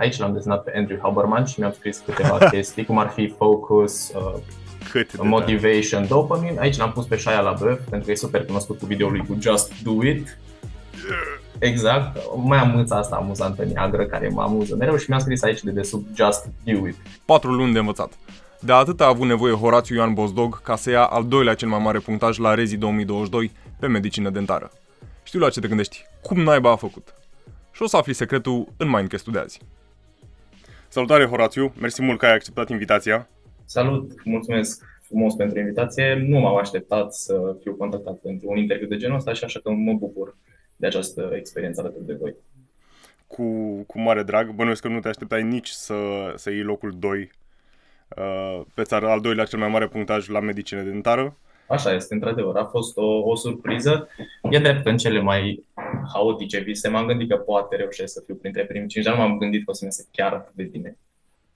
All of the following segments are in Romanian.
aici l-am desenat pe Andrew Haberman și mi-am scris câteva chestii, cum ar fi focus, uh, Cât de motivation, dopamine. Aici l-am pus pe Shia LaBeouf, pentru că e super cunoscut cu videoul lui cu Just Do It. Exact. Mai am mâța asta amuzantă neagră care mă amuză mereu și mi-am scris aici de desubt Just Do It. Patru luni de învățat. De atât a avut nevoie Horațiu Ioan Bozdog ca să ia al doilea cel mai mare punctaj la Rezi 2022 pe medicină dentară. Știu la ce te gândești. Cum naiba a făcut? Și o să afli secretul în Mindcast-ul de azi. Salutare, Horațiu! Mersi mult că ai acceptat invitația. Salut, mulțumesc frumos pentru invitație. Nu m-am așteptat să fiu contactat pentru un interviu de genul ăsta și așa că mă bucur de această experiență alături de voi. Cu, cu mare drag. Bănuiesc că nu te așteptai nici să, să iei locul 2 uh, pe țară, al doilea cel mai mare punctaj la medicină dentară. Așa este, într-adevăr, a fost o, o surpriză. E drept că în cele mai haotice vise m-am gândit că poate reușesc să fiu printre primii cinci, dar nu m-am gândit că o să mi se chiar atât de bine.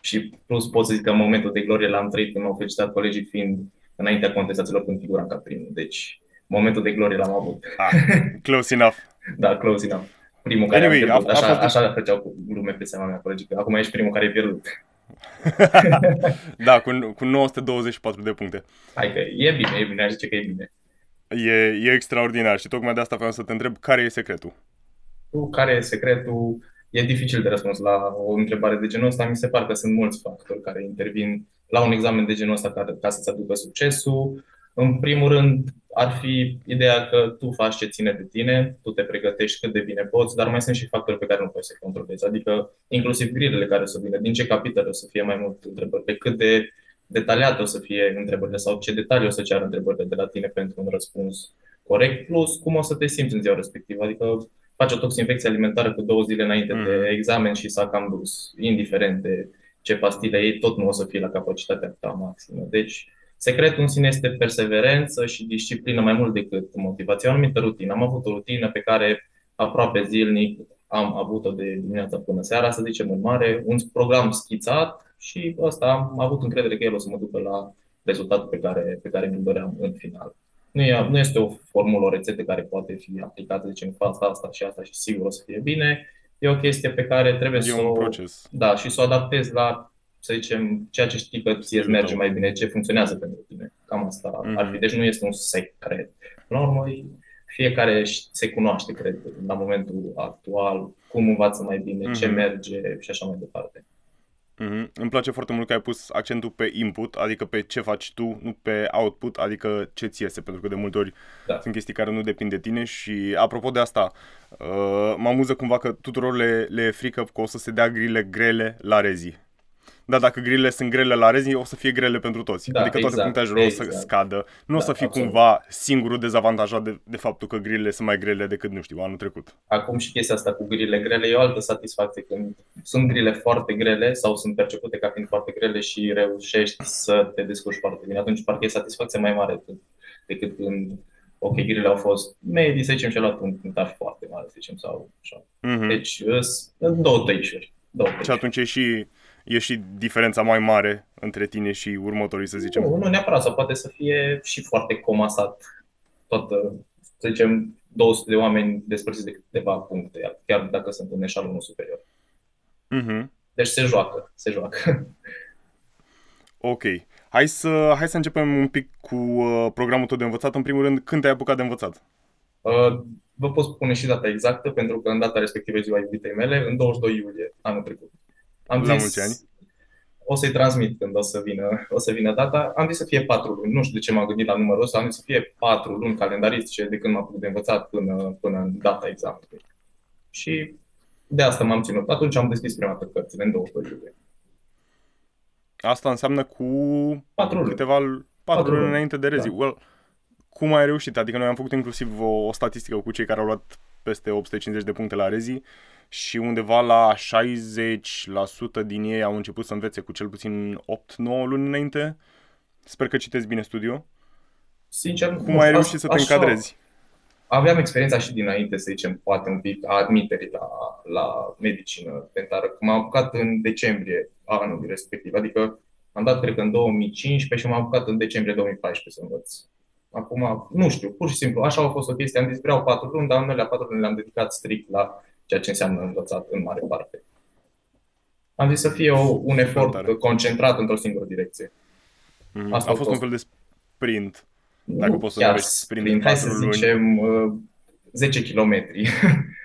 Și plus pot să zic că în momentul de glorie l-am trăit când m-au felicitat colegii fiind înaintea contestațiilor când figuram ca primul. Deci momentul de glorie l-am avut. Ah, close enough. Da, close enough. Primul care Anyway, a pierdut. a- a Așa, fost- așa făceau cu glume pe seama mea colegii, că acum ești primul care ai pierdut. Da, cu, cu 924 de puncte. Hai că e bine, e bine, aș zice că e bine. E, e extraordinar și tocmai de asta vreau să te întreb care e secretul. Cu care e secretul? E dificil de răspuns la o întrebare de genul ăsta. Mi se pare că sunt mulți factori care intervin la un examen de genul ăsta ca, ca să-ți aducă succesul. În primul rând, ar fi ideea că tu faci ce ține de tine, tu te pregătești cât de bine poți, dar mai sunt și factori pe care nu poți să controlezi, adică inclusiv grilele care o să vină, din ce capitol o să fie mai mult întrebări, pe cât de detaliate o să fie întrebările sau ce detalii o să ceară întrebările de la tine pentru un răspuns corect, plus cum o să te simți în ziua respectivă, adică faci o toxinfecție alimentară cu două zile înainte Mm. de examen și s-a cam dus, indiferent de ce pastile ei, tot nu o să fie la capacitatea ta maximă. Deci, secretul în sine este perseverență și disciplină mai mult decât motivație. O anumită rutină. Am avut o rutină pe care aproape zilnic am avut-o de dimineața până seara, să zicem în mare, un program schițat și ăsta am avut încredere că el o să mă ducă la rezultatul pe care, pe care mi-l doream în final. Nu, e, nu este o formulă, o rețetă care poate fi aplicată, zicem, fac asta și asta și sigur o să fie bine. E o chestie pe care trebuie E să un o, proces. da, și să o adaptezi la, să zicem, ceea ce știi că ție îți Stilul merge tău. mai bine, ce funcționează pentru tine. Cam asta ar Mhm. fi. Deci nu este un secret. La urmă, e- fiecare își- se cunoaște, cred, la momentul actual, cum învață mai bine, ce Mhm. merge și așa mai departe. Mhm. Îmi place foarte mult că ai pus accentul pe input, adică pe ce faci tu, nu pe output, adică ce ți iese, pentru că de multe ori Da. sunt chestii care nu depind de tine și apropo de asta, uh, mă amuză cumva că tuturor le, le e frică că o să se dea grile grele la rezi. Dar dacă grile sunt grele la rezi, o să fie grele pentru toți. Da, adică toate exact, punctajele o să exact. scadă. Nu o Da, să fii absolut. cumva singurul dezavantajat de, de faptul că grilele sunt mai grele decât, nu știu, anul trecut. Acum și chestia asta cu grile grele e o altă satisfacție când sunt grile foarte grele sau sunt percepute ca fiind foarte grele și reușești să te descurci foarte bine. Atunci parcă e satisfacție mai mare decât, decât când ok, grile au fost medii, să zicem, și a luat un punctaj foarte mare, să zicem, sau așa. Mhm. Deci, sunt două tăișuri. Două Și tăișuri. atunci e și, e și diferența mai mare între tine și următorii, să zicem. Nu, nu neapărat, sau poate să fie și foarte comasat toată, să zicem, 200 de oameni despărțiți de câteva puncte, chiar dacă sunt în eșalonul superior. Mhm. Deci se joacă, se joacă. Ok. Hai să, hai să începem un pic cu uh, programul tău de învățat. În primul rând, când te-ai apucat de învățat? Uh, Vă pot spune și data exactă, pentru că în data respectivă e ziua iubitei mele, în 22 iulie anul trecut. Am La zis, mulți ani. O să-i transmit când o să vină, o să vină data. Am zis să fie patru luni. Nu știu de ce m-am gândit la numărul ăsta. Am zis să fie patru luni calendaristice de când m-am apucat de învățat până, până în data examenului. Și de asta m-am ținut. Atunci am deschis prima dată cărțile, în 22 iulie. Asta înseamnă cu Patru luni. câteva patru, Patru luni luni. înainte de rezi. Da. Well, cum ai reușit? Adică noi am făcut inclusiv o, o statistică cu cei care au luat peste 850 de puncte la rezi și undeva la 60% din ei au început să învețe cu cel puțin 8-9 luni înainte. Sper că citesc bine studio. Sincer, Cum ai reușit să te așa- încadrezi? Aveam experiența și dinainte, să zicem, poate un pic a admiterii la, la medicină dentară. Că M-am apucat în decembrie anului respectiv, adică am dat, cred că, în 2015 și m-am apucat în decembrie 2014 să învăț. Acum, nu știu, pur și simplu, așa a fost o chestie. Am zis, vreau patru luni, dar în alea patru luni le-am dedicat strict la ceea ce înseamnă învățat în mare parte. am zis să fie o, un efort tare. concentrat într-o singură direcție. Mhm. Asta A a fost un fost. fel de sprint. Dacă Nu poți să chiar numești sprint de sprint, hai să patru luni. zicem uh, 10 km.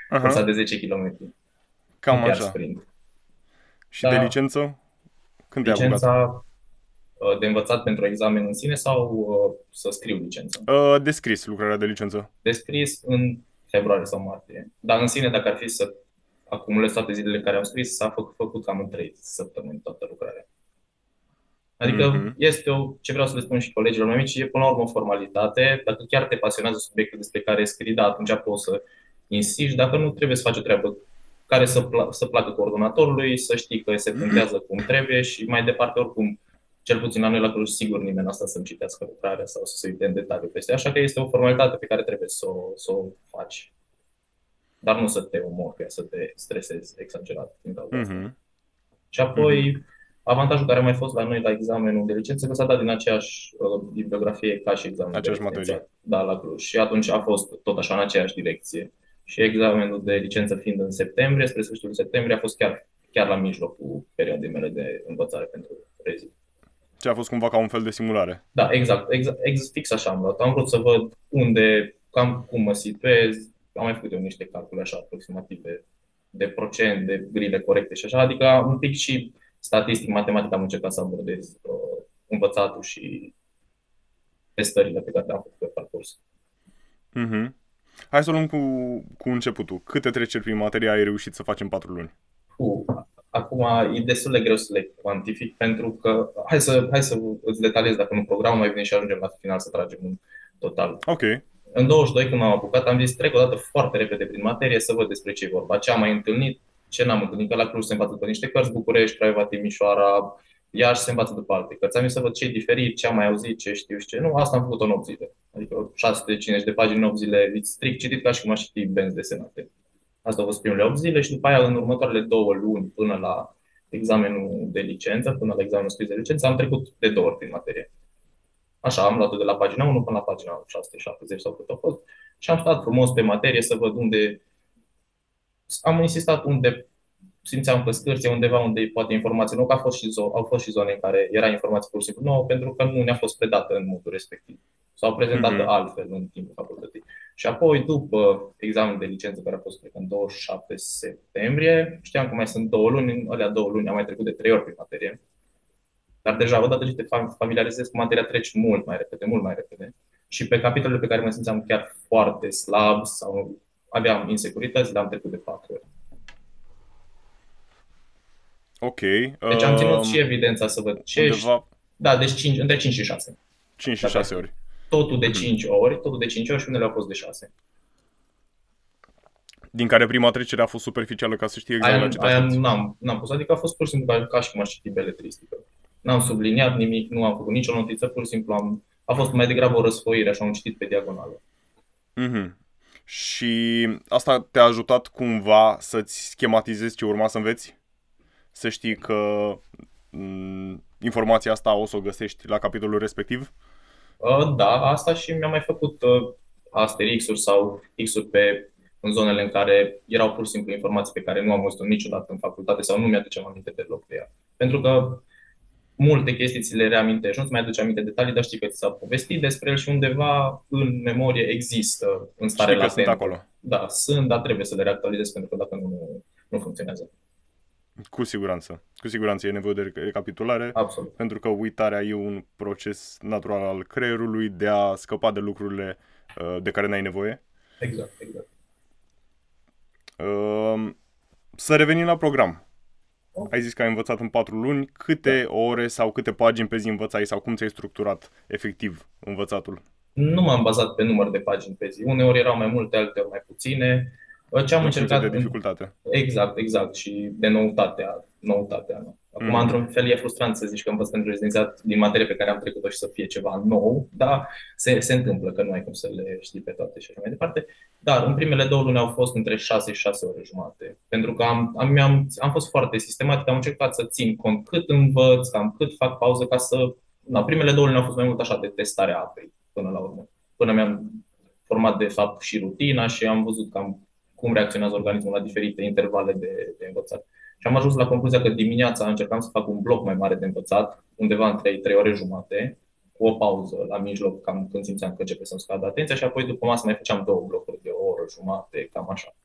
Aha, Cursa de 10 km. cam nu chiar așa. sprint. Și Da. de licență? Când te-ai apucat? Licența uh, de învățat pentru examen în sine sau uh, să scriu licența? Uh, descris lucrarea de licență. De scris în februarie sau martie. Dar în sine, dacă ar fi să acumulez toate zilele în care am scris, s-a făcut, făcut cam în 3 săptămâni toată lucrarea. Adică Mhm. este o, ce vreau să le spun și colegilor mai mici, e până la urmă o formalitate. Dacă chiar te pasionează subiectul despre care scrii, da, atunci poți să insiști. Dacă nu, trebuie să faci o treabă care să, pla- să placă coordonatorului, să știi că se puntează cum trebuie și mai departe, oricum, cel puțin la noi la Cluj, sigur nimeni asta să-mi citească lucrarea sau să se uite în detaliu peste. Așa că este o formalitate pe care trebuie să o, să o faci. Dar nu să te omori, cu ea, să te stresezi exagerat din cauza asta. Mhm. Și apoi, avantajul care a mai fost la noi la examenul de licență, că s-a dat din aceeași uh, bibliografie ca și examenul Aceeași de licență. materie. Da, la Cluj. Și atunci a fost tot așa în aceeași direcție. Și examenul de licență fiind în septembrie, spre sfârșitul septembrie, a fost chiar, chiar la mijlocul perioadei mele de învățare pentru rezi. Ce a fost cumva ca un fel de simulare. Da, exact, exact, exact, fix așa am luat. Am vrut să văd unde, cam cum mă situez. Am mai făcut eu niște calcule așa aproximative de procent, de grile corecte și așa. Adică un pic și statistic, matematic am încercat să abordez uh, învățatul și testările pe care le-am făcut pe parcurs. Mhm. Hai să o luăm cu, cu începutul. Câte treceri prin materie ai reușit să faci în patru luni? Uh, acum e destul de greu să le cuantific pentru că, hai să, hai să îți detaliez dacă nu programul mai bine și ajungem la final să tragem un total. Ok. În 22, când m-am apucat, am zis trec o dată foarte repede prin materie să văd despre ce e vorba. Ce am mai întâlnit, ce n-am întâlnit, că la Cluj se învață după niște cărți, București, Craiova, Timișoara, Iași se învață după alte cărți. Am zis să văd ce e diferit, ce am mai auzit, ce știu și ce nu. Asta am făcut în 8 zile. Adică 650 de pagini în 8 zile, strict citit ca și cum aș citi benzi desenate. Asta au fost primele 8 zile și după aia, în următoarele două luni, până la examenul de licență, până la examenul scris de licență, am trecut de două ori prin materie. Așa, am luat-o de la pagina 1 până la pagina 670 sau cât a fost și am stat frumos pe materie să văd unde am insistat unde simțeam că scârție undeva unde poate informație nouă, că a fost și zo- au fost și zone în care era informație pur și simplu nouă, pentru că nu ne-a fost predată în modul respectiv. Sau prezentată Mhm. altfel în timpul facultății. Și apoi, după examenul de licență, care a fost, cred că, în 27 septembrie, știam că mai sunt două luni, în alea două luni am mai trecut de trei ori prin materie. Dar deja, odată ce te fam- familiarizezi cu materia, treci mult mai repede, mult mai repede. Și pe capitolele pe care mă simțeam chiar foarte slab sau aveam insecurități, le-am trecut de patru ori. Ok. Deci am ținut Um, și evidența să văd ce Undeva Da, deci 5, între 5 și 6. 5 și Da, 6 ori. Totul de Mhm. 5 ori, totul de 5 ori și unele au fost de 6. Din care prima trecere a fost superficială ca să știi exact Aia, la ce te aia aștepți. n-am, n-am pus, adică a fost pur și simplu ca, ca și cum aș citi beletristică. N-am subliniat nimic, nu am făcut nicio notiță, pur și simplu am, a fost mai degrabă o răsfoire, așa am citit pe diagonală. Mhm. Și asta te-a ajutat cumva să-ți schematizezi ce urma să înveți? Să știi că m, informația asta o să o găsești la capitolul respectiv? Uh, Da, asta și mi-am mai făcut uh, Asterix-uri sau X-uri pe, în zonele în care erau pur și simplu informații pe care nu am văzut niciodată în facultate sau nu mi-aduceam aminte deloc de ea. Pentru că multe chestii ți le reamintești, nu-ți mai aduce aminte detalii, dar știi că ți s-a povestit despre el și undeva în memorie există în stare Știi că sunt latentă. acolo. Da, sunt, dar trebuie să le reactualizezi pentru că dacă nu, nu, nu funcționează. Cu siguranță. Cu siguranță e nevoie de recapitulare. Absolut. Pentru că uitarea e un proces natural al creierului de a scăpa de lucrurile uh, de care n-ai nevoie. Exact, exact. Uh, Să revenim la program. Ai zis că ai învățat în patru luni. Câte ore sau câte pagini pe zi învățai sau cum ți-ai structurat efectiv învățatul? Nu m-am bazat pe număr de pagini pe zi. Uneori erau mai multe, alteori mai puține. Ce am În funcție încercat de dificultate. Exact, exact. Și de noutatea, noutatea. Nu? Acum, Mhm. într-un fel, e frustrant să zici că învăț pentru rezidențiat din materie pe care am trecut-o și să fie ceva nou, dar se, se întâmplă că nu ai cum să le știi pe toate și așa mai departe. Dar în primele două luni au fost între 6 și 6 ore jumate. Pentru că am, am, am, am fost foarte sistematic, am încercat să țin cont cât învăț, cam cât fac pauză ca să... Na, primele două luni au fost mai mult așa de testare a apei până la urmă. Până mi-am format de fapt și rutina și am văzut cam cum reacționează organismul la diferite intervale de, de învățat. Și am ajuns la concluzia că dimineața încercam să fac un bloc mai mare de învățat, undeva între 3 ore jumate, cu o pauză la mijloc, cam când simțeam că începe să-mi scadă atenția și apoi după masă mai făceam două blocuri de o oră jumate, cam așa.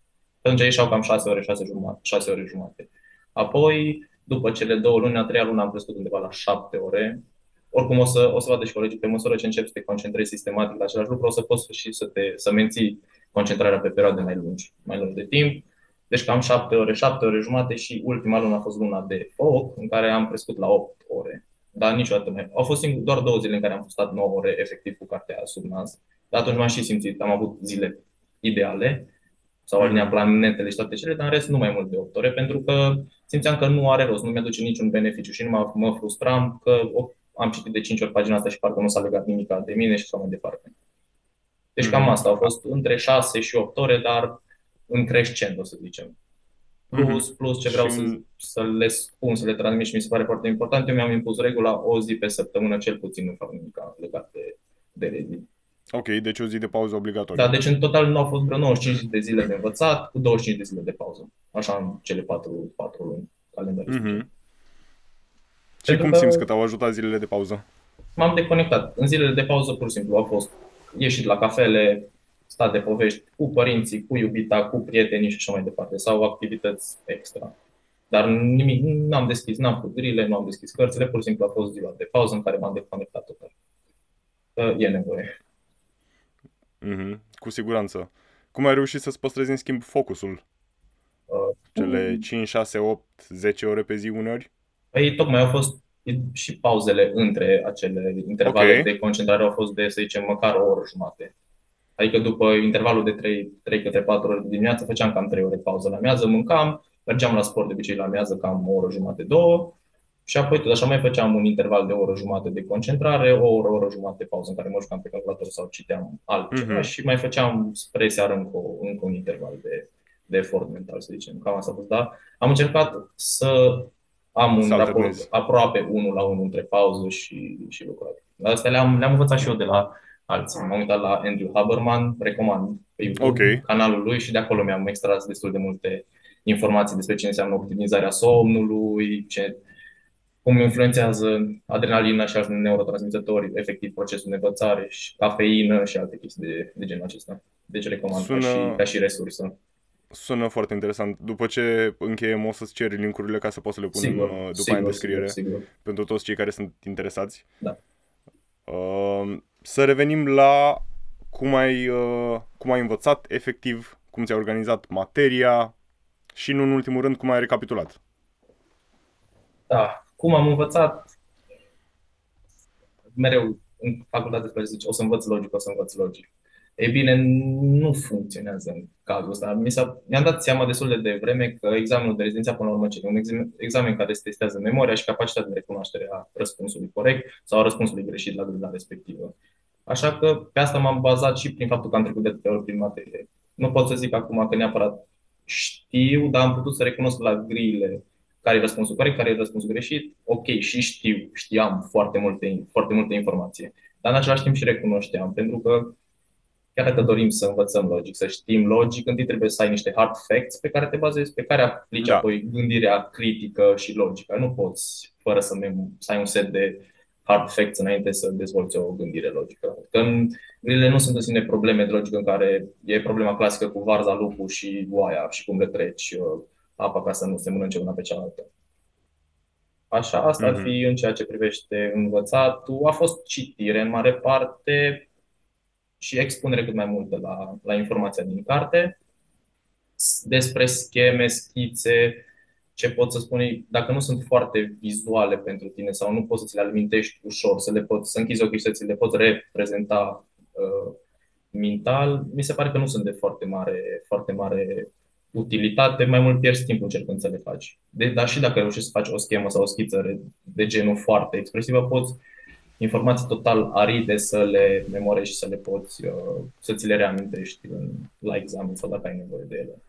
Atunci ieșeau cam 6 ore, 6 jumate, 6 ore jumate. Apoi, după cele două luni, a treia lună am crescut undeva la 7 ore. Oricum o să, o să vadă și colegii, pe măsură ce începi să te concentrezi sistematic la același lucru, o să poți și să, te, să menții concentrarea pe perioade mai lungi, mai lungi de timp. Deci cam 7 ore, 7 ore jumate și ultima lună a fost luna de foc, în care am crescut la 8 ore. Dar niciodată mai. Au fost singur, doar două zile în care am stat 9 ore efectiv cu cartea sub nas. Dar atunci m-am și simțit, am avut zile ideale, sau mhm. alinea planetele și toate cele, dar în rest nu mai mult de 8 ore, pentru că simțeam că nu are rost, nu mi-aduce niciun beneficiu și nu mă, mă frustram că am citit de 5 ori pagina asta și parcă nu s-a legat nimic de mine și așa mai departe. Deci cam mhm. asta, au fost între 6 și 8 ore, dar în crescendo, să zicem. Plus, mhm. plus ce vreau și... să, să le spun, să le transmit și mi se pare foarte important, eu mi-am impus regula o zi pe săptămână, cel puțin nu fac nimic legat de, de rezi. Ok, deci o zi de pauză obligatorie. Da, deci în total nu au fost vreo 95 de zile de învățat cu 25 de zile de pauză. Așa în cele 4, 4 luni calendaristice. Mm-hmm. Și cum că simți că te-au ajutat zilele de pauză? M-am deconectat. În zilele de pauză, pur și simplu, au fost ieșit la cafele, stat de povești cu părinții, cu iubita, cu prietenii și așa mai departe, sau activități extra. Dar nimic, nu am deschis, n-am făcut grile, nu am deschis cărțile, pur și simplu a fost ziua de pauză în care m-am deconectat total. E nevoie. Mm-hmm, cu siguranță. Cum ai reușit să-ți păstrezi, în schimb, focusul? Uh, Cele 5, 6, 8, 10 ore pe zi uneori? Păi, tocmai au fost și pauzele între acele intervale okay. de concentrare au fost de, să zicem, măcar o oră jumate. Adică după intervalul de 3, 3 către 4 ore de dimineață făceam cam 3 ore pauză la miază, mâncam, mergeam la sport de obicei la miază cam o oră jumate, două și apoi tot așa mai făceam un interval de o oră jumate de concentrare, o oră, o oră jumate de pauză în care mă jucam pe calculator sau citeam altceva uh-huh. și mai făceam spre seară încă, încă un interval de, de efort mental, să zicem. Cam asta a fost, da. Am încercat să am un raport aproape unul la unul între pauză și, și lucrare. Astea le-am, le-am învățat și eu de la alții. M-am uitat la Andrew Haberman, recomand pe YouTube okay. canalul lui și de acolo mi-am extras destul de multe informații despre ce înseamnă optimizarea somnului, ce, cum influențează adrenalina și alți neurotransmițători, efectiv procesul de învățare și cafeină și alte chestii de, de genul acesta. Deci recomand Sună... ca, și, ca și resursă. Sună foarte interesant. După ce încheiem, o să-ți ceri linkurile ca să poți să le punem sigur, după sigur, în descriere sigur, sigur. pentru toți cei care sunt interesați. Da. Uh, să revenim la cum ai, uh, cum ai învățat efectiv, cum ți-ai organizat materia și, nu în ultimul rând, cum ai recapitulat. Da, cum am învățat, mereu în facultate să zice, o să învăț logic, o să învăț logic. Ei bine, nu funcționează în cazul ăsta. Mi s-a, mi-am dat seama destul de devreme că examenul de rezidență, până la urmă, e un examen, examen care se testează memoria și capacitatea de recunoaștere a răspunsului corect sau a răspunsului greșit la grila respectivă. Așa că pe asta m-am bazat și prin faptul că am trecut de atâtea ori prin materie. Nu pot să zic acum că neapărat știu, dar am putut să recunosc la grile care e răspunsul corect, care e răspunsul greșit. Ok, și știu, știam foarte multe, foarte multe informație. Dar în același timp și recunoșteam, pentru că chiar dacă dorim să învățăm logic, să știm logic, întâi trebuie să ai niște hard facts pe care te bazezi, pe care aplici da. apoi gândirea critică și logică. Nu poți, fără să, să ai un set de hard facts înainte să dezvolți o gândire logică. Că în grile nu sunt în sine probleme de logică în care e problema clasică cu varza, lupul și oaia și cum le treci uh, apa ca să nu se mănânce una pe cealaltă. Așa, asta mm-hmm. ar mhm. fi în ceea ce privește învățatul. A fost citire în mare parte și expunere cât mai multă la, la informația din carte despre scheme, schițe, ce pot să spun dacă nu sunt foarte vizuale pentru tine sau nu poți să ți le alimentești ușor, să le poți, să închizi ochii și să ți le poți reprezenta uh, mental, mi se pare că nu sunt de foarte mare, foarte mare utilitate, mai mult pierzi timp încercând să le faci. De, dar și dacă reușești să faci o schemă sau o schiță de genul foarte expresivă, poți informații total aride să le memorezi și să le poți, uh, să ți le reamintești în, la examen sau dacă ai nevoie de ele.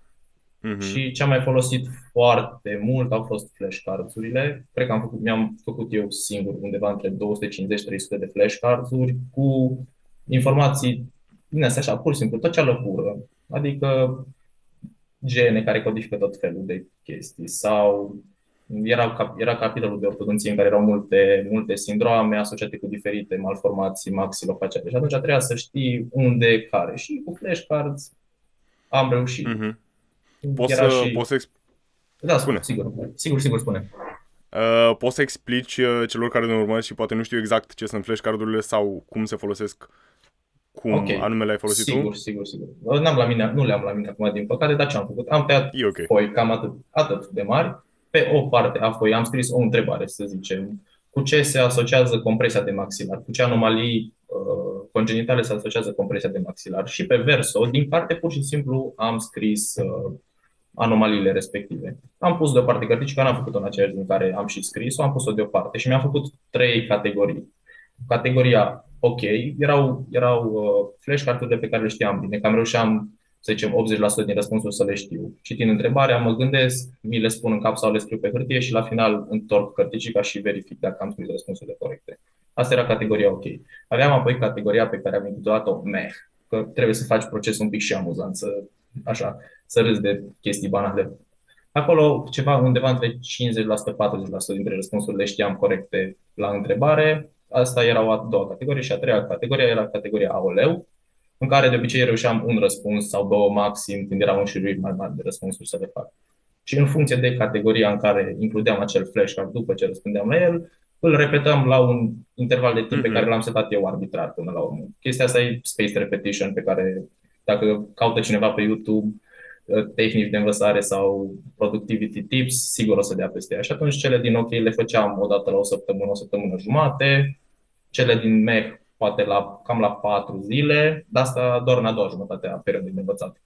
Uh-huh. Și ce am mai folosit foarte mult au fost flashcards-urile. Cred că am făcut, mi-am făcut eu singur undeva între 250-300 de flashcards-uri cu informații din astea așa, pur și simplu, tot ce lăpură. Adică gene care codifică tot felul de chestii sau era, era capitolul de ortodonție în care erau multe, multe sindrome asociate cu diferite malformații maxilofaciale și atunci trebuia să știi unde care și cu flashcards am reușit. Mm-hmm. Poți era să, și... poți să exp- da, spune. sigur, sigur, sigur, spune. Uh, poți să explici uh, celor care ne urmăresc și poate nu știu exact ce sunt flashcardurile sau cum se folosesc cum okay. anume le-ai folosit sigur, tu? Sigur, sigur, sigur. N-am la mine, nu le-am la mine acum, din păcate, dar ce am făcut? Am tăiat okay. foi cam atât, atât de mari. Pe o parte a foi am scris o întrebare, să zicem, cu ce se asociază compresia de maxilar, cu ce anomalii uh, congenitale se asociază compresia de maxilar. Și pe verso, din parte, pur și simplu am scris uh, anomaliile respective. Am pus deoparte cărticica, n-am făcut-o în aceeași din care am și scris-o, am pus-o deoparte și mi-am făcut trei categorii. Categoria ok, erau, erau uh, flashcard-urile pe care le știam bine, cam reușeam să zicem, 80% din răspunsuri să le știu. Citind întrebarea, mă gândesc, mi le spun în cap sau le scriu pe hârtie și la final întorc cărticica și verific dacă am scris răspunsurile corecte. Asta era categoria ok. Aveam apoi categoria pe care am intitulat-o meh, că trebuie să faci procesul un pic și amuzant, să, așa, să râzi de chestii banale. Acolo ceva undeva între 50-40% dintre răspunsurile știam corecte la întrebare. Asta era o a doua categorie și a treia categorie era categoria aoleu, în care de obicei reușeam un răspuns sau două maxim când erau înșiruiri mai mari de răspunsuri să le fac. Și în funcție de categoria în care includeam acel flashcard după ce răspundeam la el, îl repetăm la un interval de timp mm-hmm. pe mhm. care l-am setat eu arbitrar până la urmă. Chestia asta e spaced repetition pe care dacă caută cineva pe YouTube uh, tehnici de învățare sau productivity tips, sigur o să dea peste ea. Și atunci cele din OK le făceam o dată la o săptămână, o săptămână jumate, cele din MEH poate la, cam la patru zile, dar asta doar în a doua jumătate a perioadei de învățat.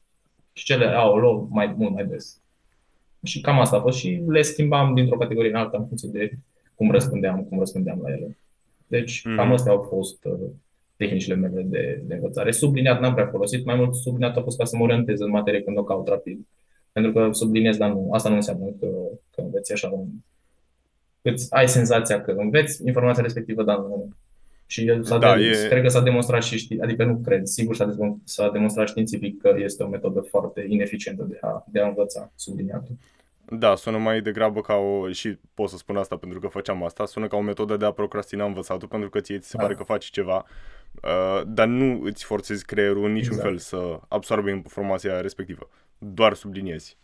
Și cele au loc mai mult mai des. Și cam asta a fost și le schimbam dintr-o categorie în alta în funcție de cum răspundeam, cum răspundeam la ele. Deci mm. cam astea au fost uh, tehnicile mele de, de învățare. Subliniat n-am prea folosit, mai mult subliniat a fost ca să mă orientez în materie când o caut rapid. Pentru că subliniez, dar nu, asta nu înseamnă că, că înveți așa un... Îți ai senzația că înveți informația respectivă, dar nu, și s-a da, de, e... cred că s-a demonstrat și știi, adică nu cred, sigur s-a, s-a demonstrat științific că este o metodă foarte ineficientă de a, de a învăța subliniatul. Da, sună mai degrabă ca o, și pot să spun asta pentru că făceam asta, sună ca o metodă de a procrastina învățatul pentru că ție ți se da. pare că faci ceva, uh, dar nu îți forțezi creierul în niciun exact. fel să absorbe informația respectivă, doar subliniezi.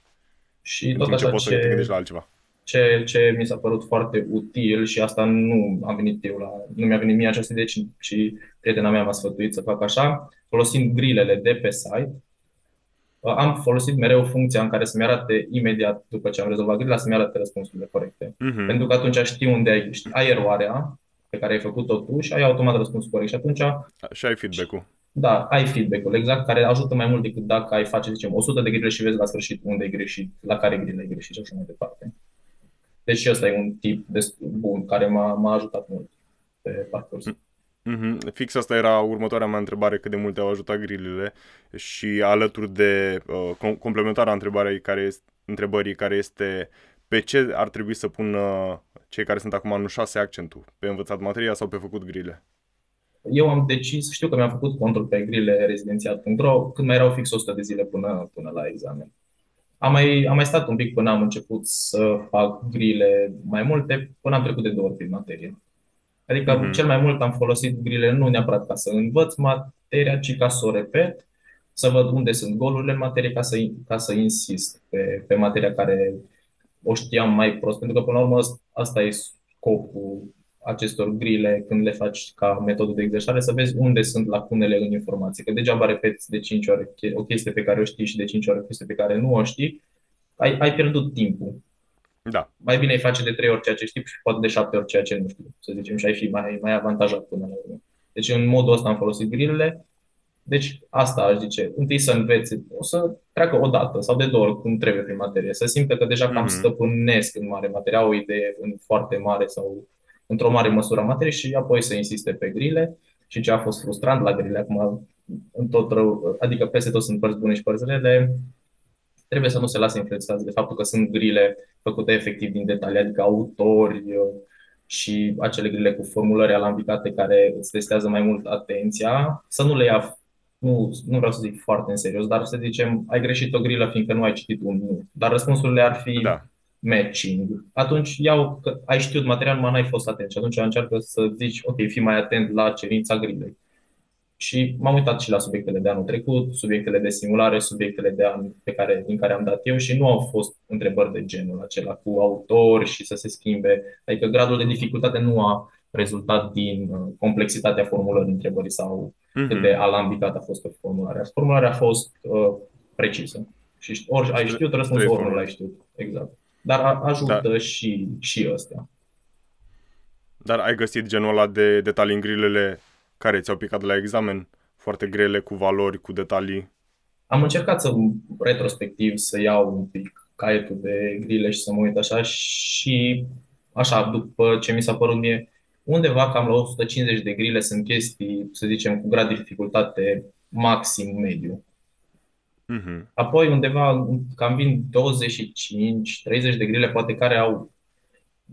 Și în tot așa ce poți ce... să te gândești la altceva ce, ce mi s-a părut foarte util și asta nu am venit eu la, nu mi-a venit mie această idee, ci, ci prietena mea m-a sfătuit să fac așa, folosind grilele de pe site, am folosit mereu funcția în care să-mi arate imediat după ce am rezolvat grila, să-mi arate răspunsurile corecte. Uh-huh. Pentru că atunci știi unde ai, știi, ai eroarea pe care ai făcut-o tu și ai automat răspunsul corect. Și atunci... Și ai feedback-ul. Da, ai feedback-ul, exact, care ajută mai mult decât dacă ai face, zicem, 100 de grile și vezi la sfârșit unde ai greșit, la care grile ai greșit și așa mai departe. Deci și ăsta e un tip destul bun care m-a, m-a ajutat mult pe parcurs. Mm-hmm. Fix asta era următoarea mea întrebare, cât de mult au ajutat grilele și alături de uh, complementarea întrebării care este, întrebării care este pe ce ar trebui să pună cei care sunt acum în 6 accentul? Pe învățat materia sau pe făcut grile? Eu am decis, știu că mi-am făcut contul pe grile rezidențiat.ro când mai erau fix 100 de zile până, până la examen. Am mai, am mai stat un pic până am început să fac grile mai multe, până am trecut de două ori prin materie. Adică mm-hmm. cel mai mult am folosit grile nu neapărat ca să învăț materia, ci ca să o repet, să văd unde sunt golurile în materie, ca să, ca să insist pe, pe materia care o știam mai prost. Pentru că, până la urmă, asta e scopul acestor grile când le faci ca metodă de exercitare, să vezi unde sunt lacunele în informație. Că degeaba repeți de 5 ori o chestie pe care o știi și de 5 ori o chestie pe care nu o știi, ai, ai pierdut timpul. Da. Mai bine ai face de 3 ori ceea ce știi și poate de 7 ori ceea ce nu știi, să zicem, și ai fi mai, mai avantajat până la urmă. Deci în modul ăsta am folosit grilele. Deci asta aș zice. Întâi să înveți, o să treacă o dată sau de două ori cum trebuie prin materie. Să simte că deja cam mm-hmm. stăpânesc în mare materie, au o idee în foarte mare sau într-o mare măsură materie și apoi să insiste pe grile. Și ce a fost frustrant la grile acum, în tot rău, adică peste tot sunt părți bune și părți rele, trebuie să nu se lase influențați de faptul că sunt grile făcute efectiv din detalii, adică autori și acele grile cu formulări alambicate care îți testează mai mult atenția, să nu le ia nu, nu vreau să zic foarte în serios, dar să zicem, ai greșit o grilă fiindcă nu ai citit un nu. Dar răspunsurile ar fi Da. Matching. Atunci iau că ai știut material, mă n-ai fost atent și atunci încearcă să zici, ok, fii mai atent la cerința grilei. Și m-am uitat și la subiectele de anul trecut, subiectele de simulare, subiectele de an pe care, din care am dat eu și nu au fost întrebări de genul acela cu autori și să se schimbe. Adică gradul de dificultate nu a rezultat din uh, complexitatea formulării întrebării sau Mhm. cât de alambicat a fost formularea. Formularea a fost uh, precisă. Și ști- ori ai știut răspunsul, ori nu l-ai știut. Exact. Dar a, ajută Da. și, și ăstea. Dar ai găsit genul ăla de detalii în grilele care ți-au picat de la examen? Foarte grele, cu valori, cu detalii. Am încercat să, retrospectiv, să iau un pic caietul de grile și să mă uit așa și așa, după ce mi s-a părut mie, undeva cam la 150 de grile sunt chestii, să zicem, cu grad de dificultate maxim mediu. Mhm. Apoi undeva cam vin 25-30 de grile, poate care au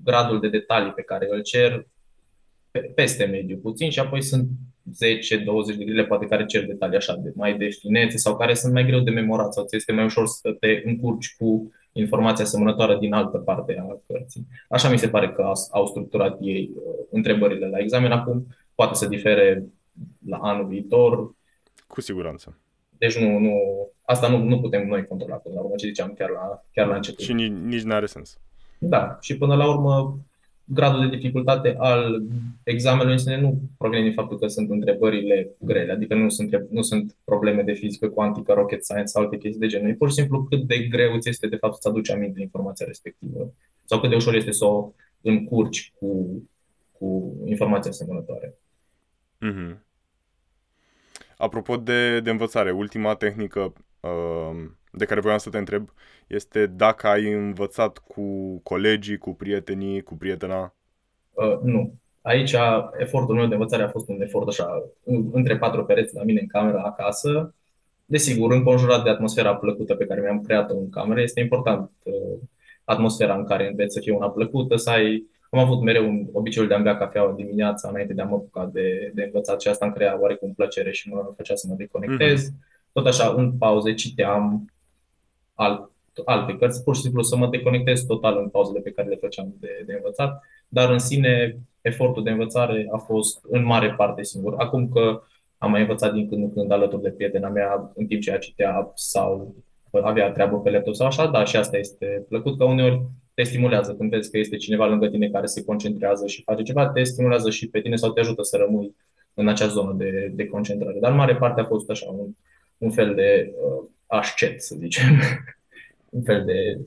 gradul de detalii pe care îl cer pe- peste mediu puțin și apoi sunt 10-20 de grile, poate care cer detalii așa de mai de finețe sau care sunt mai greu de memorat sau ți este mai ușor să te încurci cu informația asemănătoare din altă parte a cărții. Așa mi se pare că au- au structurat ei uh, întrebările la examen. Acum poate să difere la anul viitor, Cu siguranță. deci nu, nu, asta nu, nu putem noi controla până la urmă, ce ziceam chiar la, chiar la început. Și nici, nici n-are sens. Da, și până la urmă, gradul de dificultate al examenului în sine nu provine din faptul că sunt întrebările grele, adică nu sunt, nu sunt probleme de fizică cuantică, rocket science sau alte chestii de genul. E pur și simplu cât de greu ți este de fapt să aduci aminte informația respectivă sau cât de ușor este să o încurci cu, cu informația asemănătoare. Mhm. Apropo de, de învățare, ultima tehnică uh, de care voiam să te întreb este dacă ai învățat cu colegii, cu prietenii, cu prietena. Uh, nu. Aici efortul meu de învățare a fost un efort așa, în- între patru pereți la mine în camera acasă. Desigur, înconjurat de atmosfera plăcută pe care mi-am creat-o în cameră, este important uh, atmosfera în care înveți să fie una plăcută, să ai... Am avut mereu un obiceiul de a-mi bea cafeaua dimineața înainte de a mă apuca de, de învățat și asta îmi crea oarecum plăcere și mă făcea să mă deconectez. Tot așa, în pauze citeam alt, alte cărți, pur și simplu să mă deconectez total în pauzele pe care le făceam de, de învățat, dar în sine efortul de învățare a fost în mare parte singur. Acum că am mai învățat din când în când alături de prietena mea în timp ce ea citea sau avea treabă pe laptop sau așa, da, și asta este plăcut că uneori te stimulează când vezi că este cineva lângă tine care se concentrează și face ceva, te stimulează și pe tine sau te ajută să rămâi în acea zonă de, de concentrare. Dar în mare parte a fost așa un, un fel de uh, ascet, să zicem. un fel de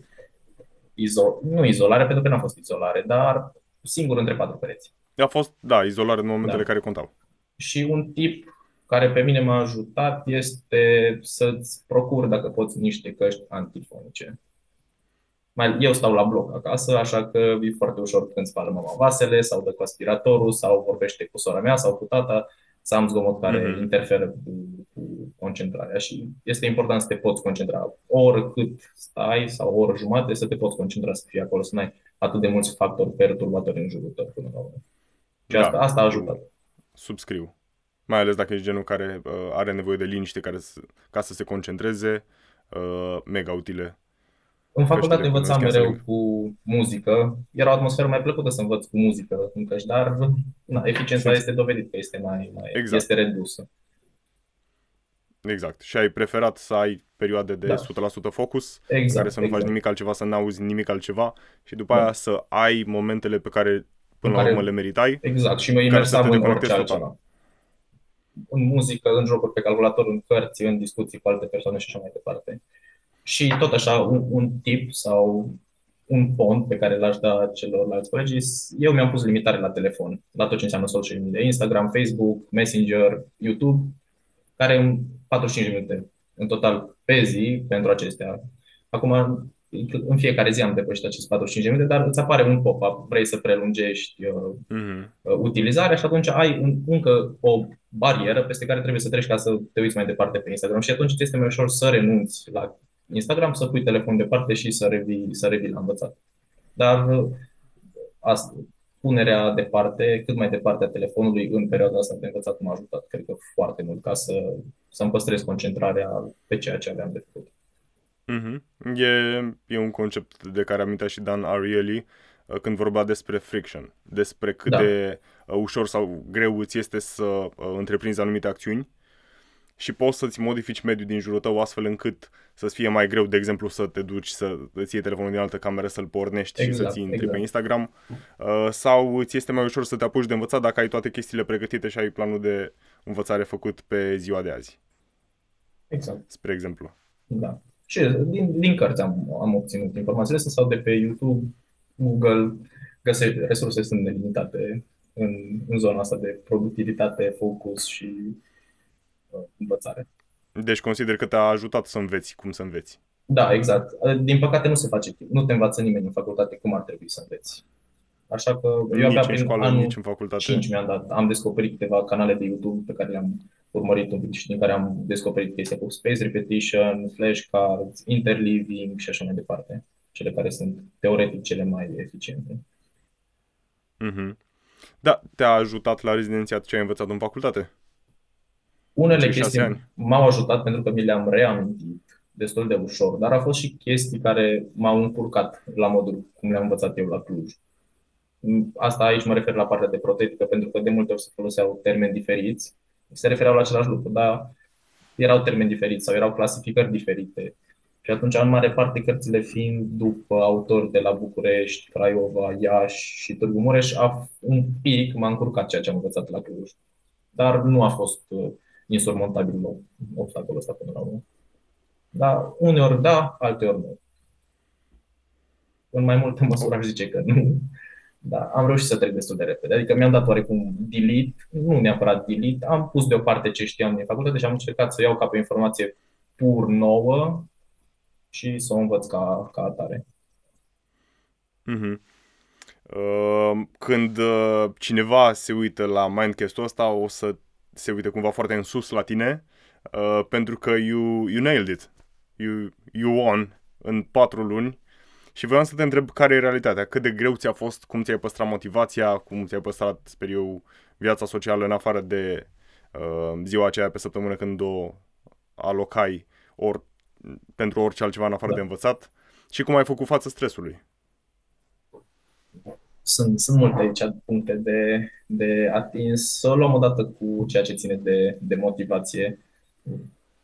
izo- nu izolare, pentru că nu a fost izolare, dar singur între patru pereți. A fost, da, izolare în momentele Da. care contau. Și un tip care pe mine m-a ajutat este să-ți procuri, dacă poți, niște căști antifonice. Mai, eu stau la bloc acasă, așa că e foarte ușor când spală mama vasele sau dă cu aspiratorul sau vorbește cu sora mea sau cu tata să am zgomot care Mhm. interferă cu, cu concentrarea și este important să te poți concentra. Oricât stai sau o oră jumate să te poți concentra să fii acolo, să nu ai atât de mulți factori perturbatori în jurul tău până la urmă. Și Da. asta, asta a ajutat. Subscriu. Mai ales dacă ești genul care uh, are nevoie de liniște care să, ca să se concentreze, uh, mega utile. În facultate Căștile cu învățam noise mereu cancelling. cu muzică. Era o atmosferă mai plăcută să învăț cu muzică în căști, dar na, eficiența Sunt- este dovedit că este mai, mai Exact. este redusă. Exact. Și ai preferat să ai perioade de Da. 100% focus, în Exact. care să nu faci exact. nimic altceva, să n-auzi nimic altceva și după Da. aia să ai momentele pe care până În la care- urmă le meritai. Exact. Și mă care să imersam te în orice deconectezi total. altceva. În muzică, în jocuri pe calculator, în cărți, în discuții cu alte persoane și așa mai departe. Și tot așa, un, un tip sau un pont pe care l-aș da celorlalți colegi, eu mi-am pus limitare la telefon, la tot ce înseamnă social media, Instagram, Facebook, Messenger, YouTube, care în 45 de minute în total pe zi pentru acestea. Acum, în fiecare zi am depășit acest 45 de minute, dar îți apare un pop-up, vrei să prelungești uh, Mhm. uh, utilizarea și atunci ai un, încă o barieră peste care trebuie să treci ca să te uiți mai departe pe Instagram și atunci ți este mai ușor să renunți la Instagram, să pui telefonul departe și să revii, să revii la învățat. Dar uh, asta, punerea departe, cât mai departe a telefonului în perioada asta de învățat m-a ajutat, cred că foarte mult, ca să, să-mi păstrez concentrarea pe ceea ce aveam de făcut. Mm-hmm. E, e un concept de care amintea și Dan Ariely uh, când vorbea despre friction, despre cât da. de uh, ușor sau greu îți este să uh, întreprinzi anumite acțiuni și poți să-ți modifici mediul din jurul tău astfel încât să-ți fie mai greu, de exemplu, să te duci să îți iei telefonul din altă cameră, să-l pornești exact, și să-ți intri exact. pe Instagram uh, sau îți este mai ușor să te apuci de învățat dacă ai toate chestiile pregătite și ai planul de învățare făcut pe ziua de azi. Exact. Spre exemplu. Da. Și din, din cărți am, am obținut informațiile astea sau de pe YouTube, Google, găsești, resurse sunt nelimitate în, în zona asta de productivitate, focus și uh, învățare. Deci consider că te-a ajutat să înveți cum să înveți. Da, exact. Din păcate nu se face, nu te învață nimeni în facultate cum ar trebui să înveți. Așa că eu nici abia în școală, anul nici în facultate. 5 mi-am dat. Am descoperit câteva canale de YouTube pe care le-am urmărit un pic și din care am descoperit chestia cu space repetition, flashcards, interleaving și așa mai departe. Cele care sunt teoretic cele mai eficiente. Mm-hmm. Da, te-a ajutat la rezidențiat ce ai învățat în facultate? Unele chestii ani. m-au ajutat pentru că mi le-am reamintit destul de ușor, dar au fost și chestii care m-au încurcat la modul cum le-am învățat eu la Cluj. Asta aici mă refer la partea de protetică, pentru că de multe ori se foloseau termeni diferiți, se refereau la același lucru, dar erau termeni diferiți sau erau clasificări diferite. Și atunci, în mare parte, cărțile fiind după autori de la București, Craiova, Iași și Târgu Mureș, a, un pic m-a încurcat ceea ce am învățat la Cluj. Dar nu a fost uh, insurmontabil obstacolul ăsta până la urmă. Dar uneori da, alteori nu. În mai multe măsuri aș zice că nu. Da, am reușit să trec destul de repede. Adică mi-am dat oarecum delete, nu neapărat delete, am pus deoparte ce știam din facultate și am încercat să iau ca pe informație pur nouă și să o învăț ca, ca atare. Mm-hmm. Uh, când uh, cineva se uită la Mindcast-ul ăsta, o să se uite cumva foarte în sus la tine, uh, pentru că you, you nailed it. You, you won în patru luni. Și vreau să te întreb care e realitatea, cât de greu ți-a fost, cum ți-ai păstrat motivația, cum ți-ai păstrat, sper eu, viața socială în afară de uh, ziua aceea pe săptămână când o alocai or, pentru orice altceva în afară da. de învățat? Și cum ai făcut față stresului sunt, sunt multe aici puncte de, de atins. Să o luăm odată cu ceea ce ține de, de motivație.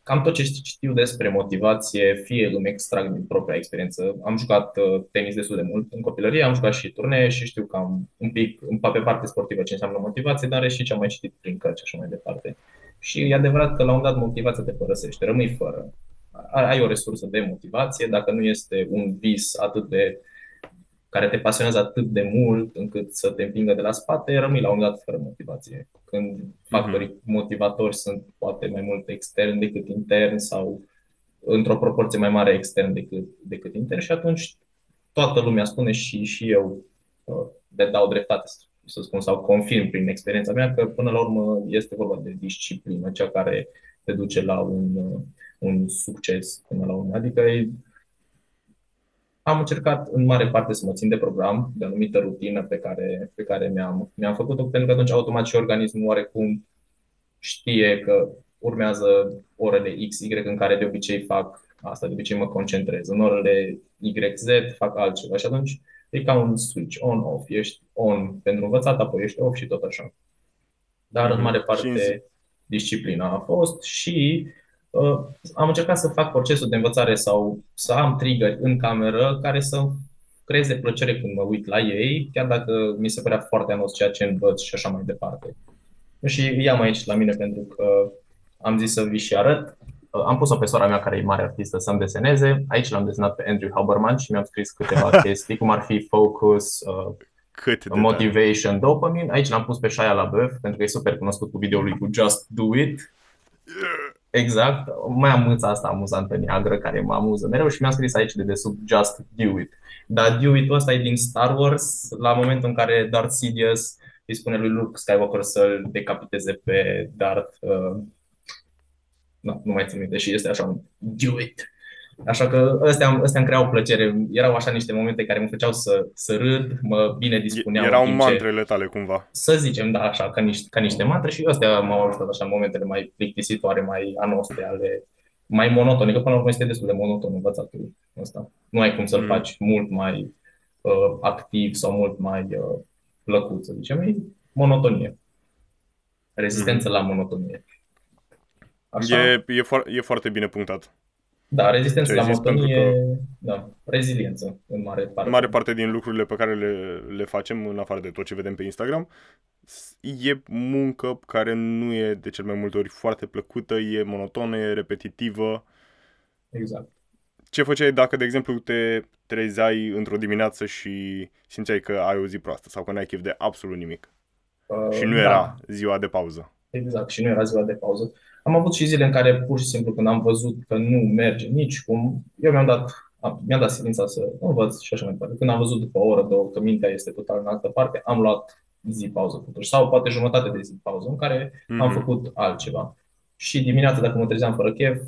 Cam tot ce știu despre motivație, fie îmi extrag din propria experiență. Am jucat uh, tenis destul de mult în copilărie, am jucat și turnee și știu cam un pic, pe parte sportivă, ce înseamnă motivație, dar și ce am mai citit prin cărți și așa mai departe. Și e adevărat că la un dat motivația te părăsește, rămâi fără. Ai o resursă de motivație, dacă nu este un vis atât de care te pasionează atât de mult încât să te împingă de la spate, rămâi la un dat fără motivație. Când factorii uh-huh. motivatori sunt poate mai mult extern decât intern sau într-o proporție mai mare extern decât, decât intern și atunci toată lumea spune și, și eu de uh, dau dreptate, să spun, sau confirm prin experiența mea că până la urmă este vorba de disciplină, cea care te duce la un, uh, un succes până la urmă. Adică am încercat în mare parte să mă țin de program, de anumită rutină pe care, pe care mi-am, mi-am făcut-o, pentru că atunci automat și organismul oarecum știe că urmează orele XY în care de obicei fac asta, de obicei mă concentrez. În orele YZ fac altceva și atunci e ca un switch on-off. Ești on pentru învățat, apoi ești off și tot așa. Dar în mhm. mare parte disciplina a fost și uh, am încercat să fac procesul de învățare sau să am trigger în cameră care să creeze plăcere când mă uit la ei, chiar dacă mi se părea foarte anos ceea ce învăț și așa mai departe. Și i-am aici la mine pentru că am zis să vi și arăt. Uh, am pus-o pe sora mea, care e mare artistă, să-mi deseneze. Aici l-am desenat pe Andrew Haberman și mi-am scris câteva chestii, cum ar fi focus, uh, Cât motivation, dopamine. Aici l-am pus pe Shia LaBeouf, pentru că e super cunoscut cu videoul lui cu Just Do It. Yeah. Exact. Mai am mâța asta amuzantă neagră care mă amuză mereu și mi-am scris aici de desubt Just Do It. Dar Do It-ul ăsta e din Star Wars, la momentul în care Darth Sidious îi spune lui Luke Skywalker să-l decapiteze pe Darth. Uh, nu, nu mai țin minte și este așa un Do It. Așa că ăstea, ăstea îmi creau plăcere. Erau așa niște momente care mă făceau să, să râd, mă bine dispuneau. Erau mantrele tale cumva. Să zicem, da, așa, ca niște, ca niște mantre și ăstea m-au ajutat așa în momentele mai plictisitoare, mai anoste ale mai monotone, că până la urmă este destul de monoton învățatul ăsta. Nu ai cum să-l mm. faci mult mai uh, activ sau mult mai uh, plăcut, să zicem. E monotonie. Rezistență mm. la monotonie. Așa? E, e, fo- e foarte bine punctat. Da, rezistență la monotonie, că... da, reziliență în mare parte. În mare parte din lucrurile pe care le, le facem, în afară de tot ce vedem pe Instagram, e muncă care nu e de cel mai multe ori foarte plăcută, e monotonă, e repetitivă. Exact. Ce făceai dacă, de exemplu, te trezeai într-o dimineață și simțeai că ai o zi proastă sau că n-ai chef de absolut nimic? Uh, și nu da. era ziua de pauză. Exact, și nu era ziua de pauză. Am avut și zile în care pur și simplu când am văzut că nu merge nici cum, eu mi-am dat, mi-am dat silința să învăț și așa mai departe. Când am văzut după o oră, două, că mintea este total în altă parte, am luat zi pauză totuși sau poate jumătate de zi pauză în care mm-hmm. am mhm. făcut altceva. Și dimineața dacă mă trezeam fără chef,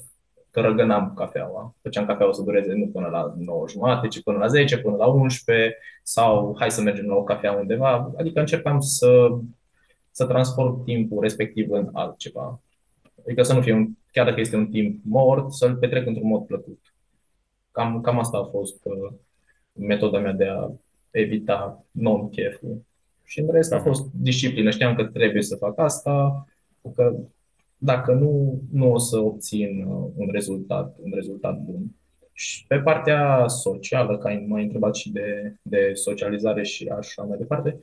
că răgănam cafeaua. Făceam cafeaua să dureze nu până la 9 jumate, ci până la 10, până la 11 sau hai să mergem la o cafea undeva. Adică încercam să, să transform timpul respectiv în altceva. Adică să nu fie un, chiar dacă este un timp mort, să-l petrec într-un mod plăcut. Cam, cam asta a fost uh, metoda mea de a evita non-cheful. Și în rest a mhm. fost disciplină. Știam că trebuie să fac asta, că dacă nu, nu o să obțin uh, un rezultat, un rezultat bun. Și pe partea socială, ca m-ai întrebat și de, de socializare și așa mai departe,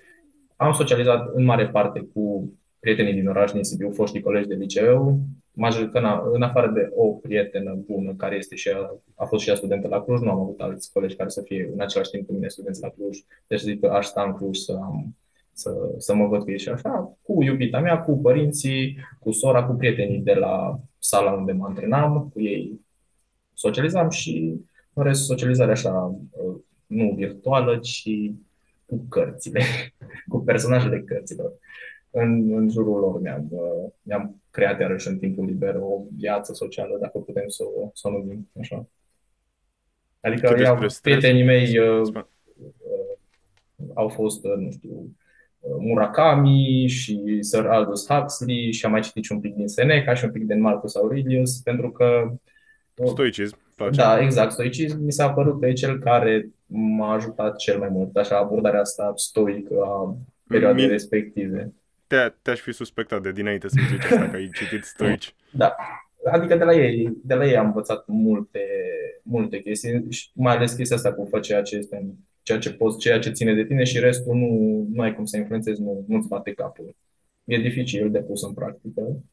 am socializat în mare parte cu prietenii din oraș, din Sibiu, foștii colegi de liceu, majoritatea, în afară de o prietenă bună care este și a, a fost și ea studentă la Cluj, nu am avut alți colegi care să fie în același timp cu mine studenți la Cluj, deci zic că aș sta în Cluj să am să, să mă văd cu ei și așa, cu iubita mea, cu părinții, cu sora, cu prietenii de la sala unde mă antrenam, cu ei socializam și în rest socializarea așa nu virtuală, ci cu cărțile, cu personajele cărților. În, în jurul lor mi-am, mi-am creat iarăși în timpul liber o viață socială, dacă putem să o, să o numim așa. Adică iau, prietenii mei uh, uh, au fost, uh, nu știu, Murakami și Sir Aldous Huxley și am mai citit și un pic din Seneca și un pic din Marcus Aurelius, pentru că... Stoicism. Place. Da, exact. Stoicism mi s-a părut pe cel care m-a ajutat cel mai mult, așa, abordarea asta stoică a perioadei Mi... respective. Te, te-aș fi suspectat de dinainte să zici asta, că ai citit stoici. Da. Adică de la ei, de la ei am învățat multe, multe chestii, mai ales chestia asta cu fă ceea ce este ceea ce poți, ceea ce ține de tine și restul nu, nu ai cum să influențezi, nu, nu-ți bate capul. E dificil de pus în practică,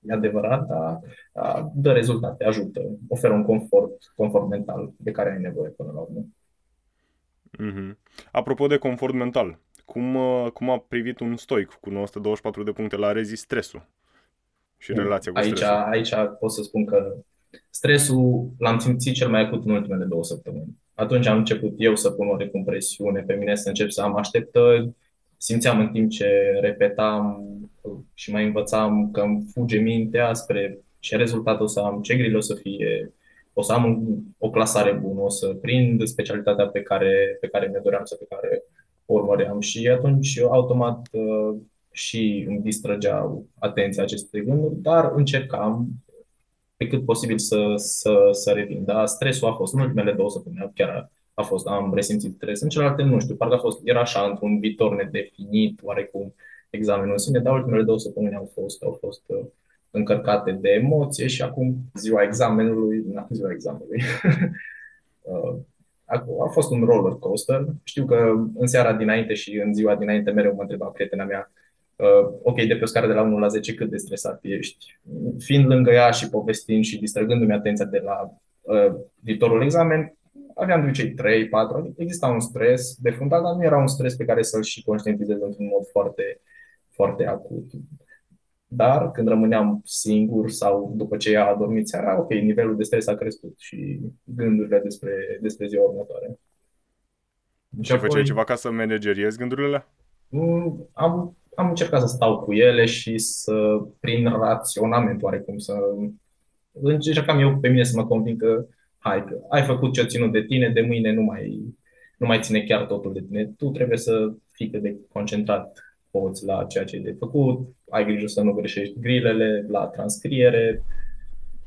e adevărat, dar, dar dă rezultate, ajută, oferă un confort, confort mental de care ai nevoie până la urmă. Mm-hmm. Apropo de confort mental, cum, uh, cum a privit un stoic cu 924 de puncte la rezi stresul și mm. relația cu aici, stresul? Aici pot să spun că stresul l-am simțit cel mai acut în ultimele două săptămâni atunci am început eu să pun oarecum presiune pe mine, să încep să am așteptări. Simțeam în timp ce repetam și mai învățam că îmi fuge mintea spre ce rezultat o să am, ce grilă o să fie, o să am o clasare bună, o să prind specialitatea pe care, pe care mi-o doream să pe care o urmăream și atunci automat uh, și îmi distrăgeau atenția aceste gânduri, dar încercam pe cât posibil să, să, să revin. Dar stresul a fost în ultimele două săptămâni, chiar a fost, am resimțit stres. În celelalte, nu știu, parcă a fost, era așa, într-un viitor nedefinit, oarecum, examenul în sine, dar ultimele două săptămâni au fost, au fost uh, încărcate de emoție și acum ziua examenului, na, ziua examenului, uh, a, a fost un roller coaster. Știu că în seara dinainte și în ziua dinainte mereu mă întreba prietena mea uh, ok, de pe o scară de la 1 la 10 cât de stresat ești. Fiind lângă ea și povestind și distrăgându-mi atenția de la uh, viitorul examen, aveam de obicei 3, 4, adică exista un stres de fundal, dar nu era un stres pe care să-l și conștientizez într-un mod foarte, foarte acut. Dar când rămâneam singur sau după ce ea a dormit seara, ok, nivelul de stres a crescut și gândurile despre, despre ziua următoare. Și, și făceai ceva ca să manageriezi gândurile? Mm, am am încercat să stau cu ele și să, prin raționament oarecum, să încercam eu pe mine să mă conving că hai că ai făcut ce-a ținut de tine, de mâine nu mai, nu mai ține chiar totul de tine. Tu trebuie să fii cât de concentrat poți la ceea ce ai de făcut, ai grijă să nu greșești grilele la transcriere,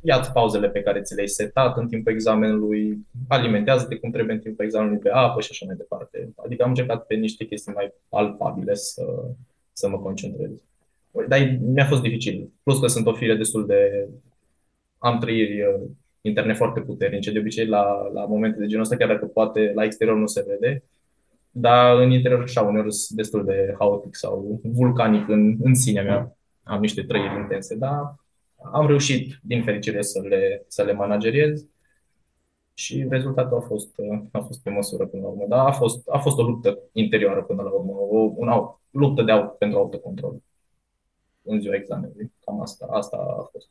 ia pauzele pe care ți le-ai setat în timpul examenului, alimentează-te cum trebuie în timpul examenului pe apă și așa mai departe. Adică am încercat pe niște chestii mai palpabile să, să mă concentrez. Dar mi-a fost dificil. Plus că sunt o fire destul de... Am trăiri uh, interne foarte puternice. De obicei, la, la momente de genul ăsta, chiar dacă poate la exterior nu se vede, dar în interior așa uneori sunt destul de haotic sau vulcanic în, în sinea mea. Am niște trăiri intense, dar am reușit, din fericire, să le, să le manageriez și rezultatul a fost, a fost pe măsură până la urmă. Dar a fost, a fost o luptă interioară până la urmă, o una, luptă de aut, pentru autocontrol în ziua examenului. Cam asta, asta a fost.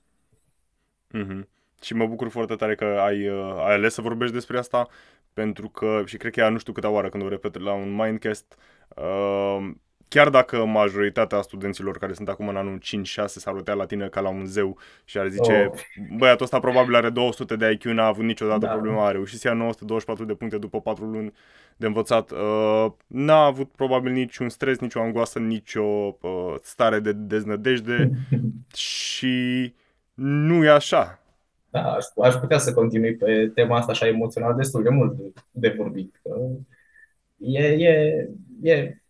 Mm-hmm. Și mă bucur foarte tare că ai, uh, ai ales să vorbești despre asta, pentru că, și cred că ea nu știu câte oară când o repet la un Mindcast, uh, chiar dacă majoritatea studenților care sunt acum în anul 5-6 s-ar uita la tine ca la un zeu și ar zice, oh. băiatul ăsta probabil are 200 de IQ, n-a avut niciodată da. problemă, a reușit să ia 924 de puncte după 4 luni de învățat, uh, n-a avut probabil niciun stres, nicio angoasă, nicio uh, stare de deznădejde și nu e așa. Da, aș, aș putea să continui pe tema asta așa emoțional destul de mult de, de vorbit. E, e, e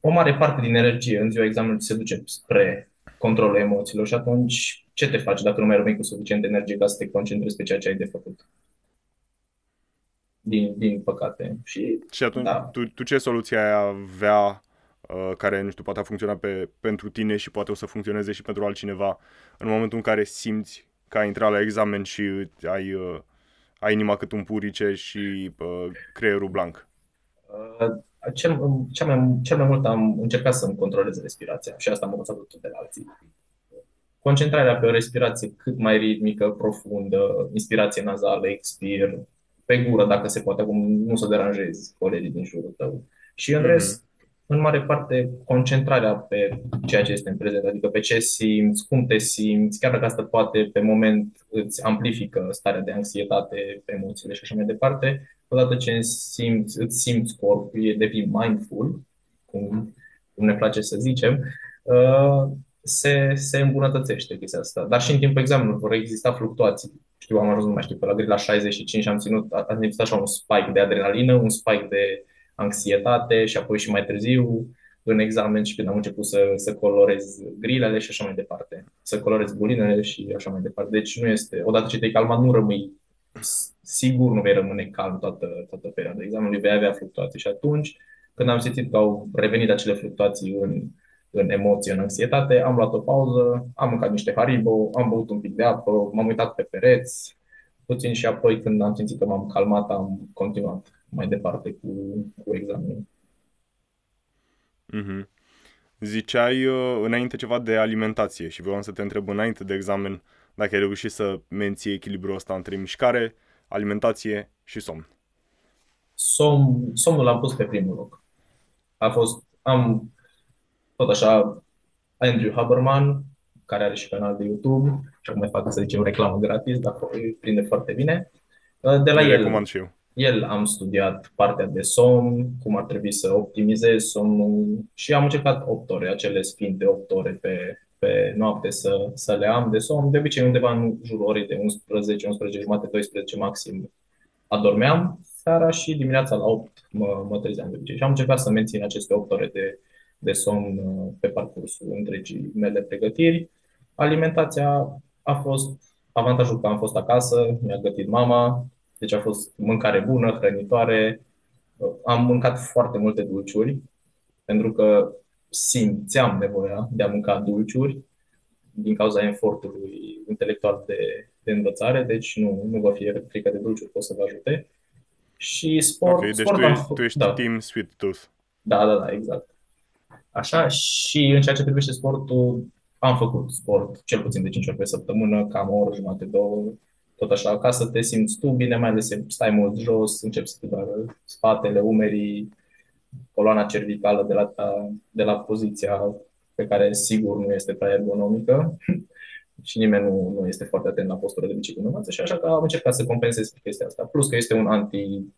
o mare parte din energie în ziua examenului se duce spre controlul emoțiilor și atunci ce te faci dacă nu mai rămâi cu suficient energie ca să te concentrezi pe ceea ce ai de făcut? Din, din păcate. Și, și atunci, da. tu, tu ce soluție ai avea uh, care, nu știu, poate a funcționat pe, pentru tine și poate o să funcționeze și pentru altcineva în momentul în care simți că ai intrat la examen și ai, uh, ai inima cât un purice și uh, creierul blanc? Uh, cel, cel, mai, cel mai mult am încercat să-mi controlez respirația și asta am învățat tot de la alții. Concentrarea pe o respirație cât mai ritmică, profundă, inspirație nazală, expir, pe gură dacă se poate, acum nu să deranjezi colegii din jurul tău. Și în rest, mm-hmm. În mare parte, concentrarea pe ceea ce este în prezent, adică pe ce simți, cum te simți, chiar dacă asta poate pe moment îți amplifică starea de anxietate, emoțiile și așa mai departe, odată ce simți, îți simți corpul, e devii mindful, cum, cum ne place să zicem, uh, se, se îmbunătățește chestia asta. Dar și în timpul examenului vor exista fluctuații. Știu, am ajuns, nu mai știu, pe la grill la 65 și am ținut, a, a existat așa un spike de adrenalină, un spike de anxietate și apoi și mai târziu în examen și când am început să, să colorez grilele și așa mai departe. Să colorez bulinele și așa mai departe. Deci nu este, odată ce te-ai calmat, nu rămâi sigur nu vei rămâne calm toată, toată perioada examenului, vei avea fluctuații și atunci când am simțit că au revenit acele fluctuații în, în emoție, în anxietate, am luat o pauză, am mâncat niște Haribo, am băut un pic de apă, m-am uitat pe pereți, puțin și apoi când am simțit că m-am calmat, am continuat mai departe cu, cu examenul. Mm-hmm. Ziceai uh, înainte ceva de alimentație și vreau să te întreb înainte de examen dacă ai reușit să menții echilibrul ăsta între mișcare, alimentație și somn. Somn, somnul l-am pus pe primul loc. A fost, am tot așa, Andrew Haberman, care are și canal de YouTube, și acum mai fac, să zicem, reclamă gratis, dar îi prinde foarte bine. De la el, recomand și eu. El am studiat partea de somn, cum ar trebui să optimizez somnul și am încercat 8 ore, acele sfinte 8 ore pe, pe noapte să, să le am de somn. De obicei undeva în jurul orei de 11, 11 jumate, 12 maxim adormeam. Seara și dimineața la 8 mă, mă trezeam de obicei. Și am încercat să mențin aceste 8 ore de, de somn uh, pe parcursul întregii mele pregătiri. Alimentația a fost avantajul că am fost acasă, mi-a gătit mama, deci a fost mâncare bună, hrănitoare. Am mâncat foarte multe dulciuri, pentru că simțeam nevoia de a mânca dulciuri din cauza efortului intelectual de, de învățare, deci nu, nu vă fie frică de dulciuri, pot să vă ajute. Și sport, okay, deci sport tu, ești, tu ești da. team sweet tooth. Da, da, da, exact. Așa, și în ceea ce privește sportul, am făcut sport cel puțin de 5 ori pe săptămână, cam o oră jumate, două, tot așa, ca să te simți tu bine, mai ales stai mult jos, începi să te doară spatele, umerii, coloana cervicală de la, de la poziția pe care sigur nu este prea ergonomică. și nimeni nu, nu este foarte atent la postură de biciclă în învăță și așa că am încercat să compensez chestia asta. Plus că este un anti-stres.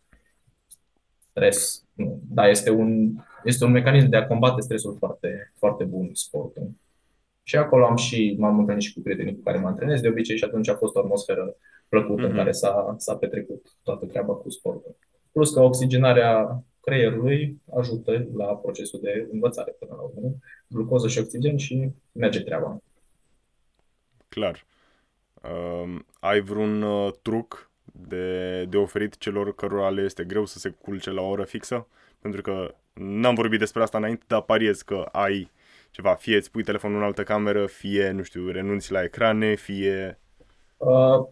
Nu, da, este un, este un mecanism de a combate stresul foarte, foarte bun sportul. Și acolo am și, m-am întâlnit și cu prietenii cu care mă antrenez de obicei și atunci a fost o atmosferă plăcută mm-hmm. în mhm. care s-a, s-a petrecut toată treaba cu sportul. Plus că oxigenarea creierului ajută la procesul de învățare până la urmă. Glucoză și oxigen și merge treaba. Clar. Uh, ai vreun uh, truc de, de oferit celor cărora le este greu să se culce la o oră fixă? Pentru că n-am vorbit despre asta înainte, dar pariez că ai ceva, fie îți pui telefonul în altă cameră, fie, nu știu, renunți la ecrane, fie... Uh,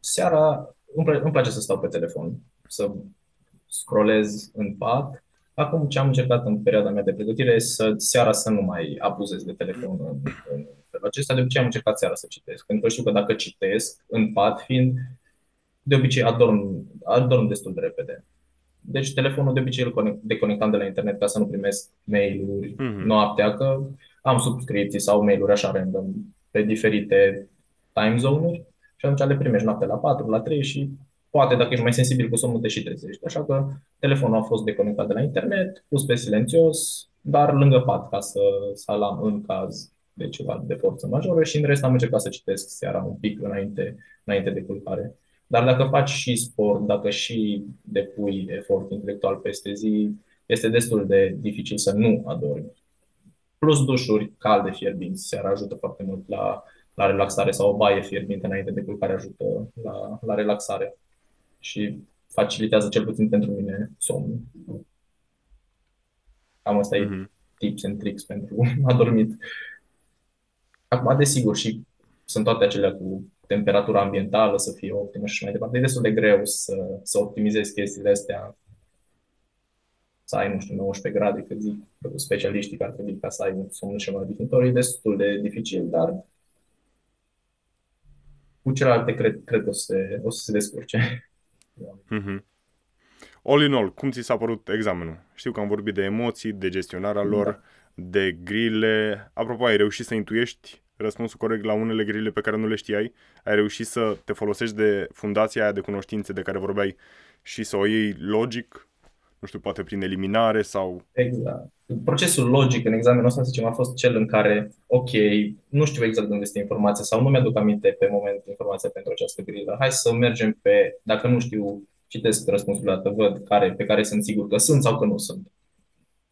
seara îmi, pl- îmi place să stau pe telefon, să scrollez în pat. Acum ce am încercat în perioada mea de pregătire să seara să nu mai abuzez de telefon în, în felul acesta. De obicei am încercat seara să citesc, pentru că știu că dacă citesc în pat, fiind de obicei adorm, adorm destul de repede. Deci telefonul de obicei îl deconectam de la internet ca să nu primesc mail-uri mm-hmm. noaptea, că am subscripții sau mail-uri așa random pe diferite time zone-uri și atunci le primești noaptea la 4, la 3 și poate dacă ești mai sensibil cu somnul te și trezești. Așa că telefonul a fost deconectat de la internet, pus pe silențios, dar lângă pat ca să, să alam în caz de ceva de forță majoră și în rest am încercat să citesc seara un pic înainte, înainte de culcare. Dar dacă faci și sport, dacă și depui efort intelectual peste zi, este destul de dificil să nu adormi. Plus dușuri calde fierbinți seara ajută foarte mult la, la relaxare sau o baie fierbinte înainte de culcare ajută la, la relaxare și facilitează cel puțin pentru mine somnul. Cam asta mm-hmm. e mhm. tips and tricks pentru adormit. Acum, desigur, și sunt toate acelea cu temperatura ambientală să fie optimă și mai departe. E destul de greu să, să optimizezi chestiile astea, să ai, nu știu, 19 grade, cât zic specialiștii care trebui ca să ai un somn și mai odihnitor. E destul de dificil, dar cu celelalte cred, cred o, să se, o să se descurce. Mm-hmm. All in all, cum ți s-a părut examenul? Știu că am vorbit de emoții, de gestionarea lor, da. de grile. Apropo, ai reușit să intuiești răspunsul corect la unele grile pe care nu le știai, ai reușit să te folosești de fundația aia de cunoștințe de care vorbeai și să o iei logic, nu știu, poate prin eliminare sau... Exact. Procesul logic în examenul ăsta, să zicem, a fost cel în care, ok, nu știu exact unde este informația sau nu mi-aduc aminte pe moment informația pentru această grilă. Hai să mergem pe, dacă nu știu, citesc răspunsul dată, văd care, pe care sunt sigur că sunt sau că nu sunt.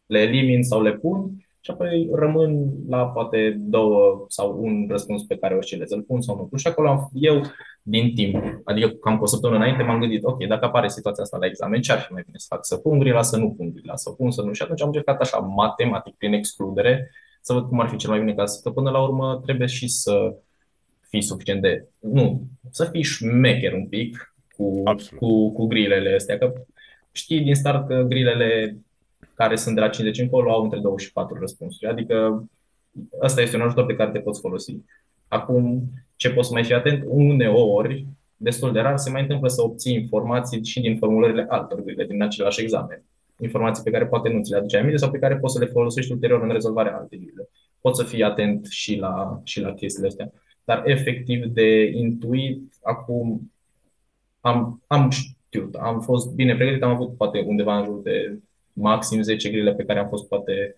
Le elimin sau le pun și apoi rămân la poate două sau un răspuns pe care oscilez, îl pun sau nu Și acolo am, eu, din timp, adică cam cu o săptămână înainte, m-am gândit, ok, dacă apare situația asta la examen, ce ar fi mai bine să fac? Să pun grila, să nu pun grila, să pun, să nu. Și atunci am încercat așa, matematic, prin excludere, să văd cum ar fi cel mai bine ca să, că până la urmă trebuie și să fii suficient de, nu, să fii șmecher un pic cu, cu, cu grilele astea, că știi din start că grilele care sunt de la 50 încolo au între 2 și 4 răspunsuri. Adică asta este un ajutor pe care te poți folosi. Acum, ce poți să mai fi atent? Uneori, destul de rar, se mai întâmplă să obții informații și din formulările altor grile din același examen. Informații pe care poate nu ți le aduce aminte sau pe care poți să le folosești ulterior în rezolvarea alte grile. Poți să fii atent și la, și la chestiile astea. Dar efectiv de intuit, acum am, am știut, am fost bine pregătit, am avut poate undeva în jur de maxim 10 grile pe care am fost poate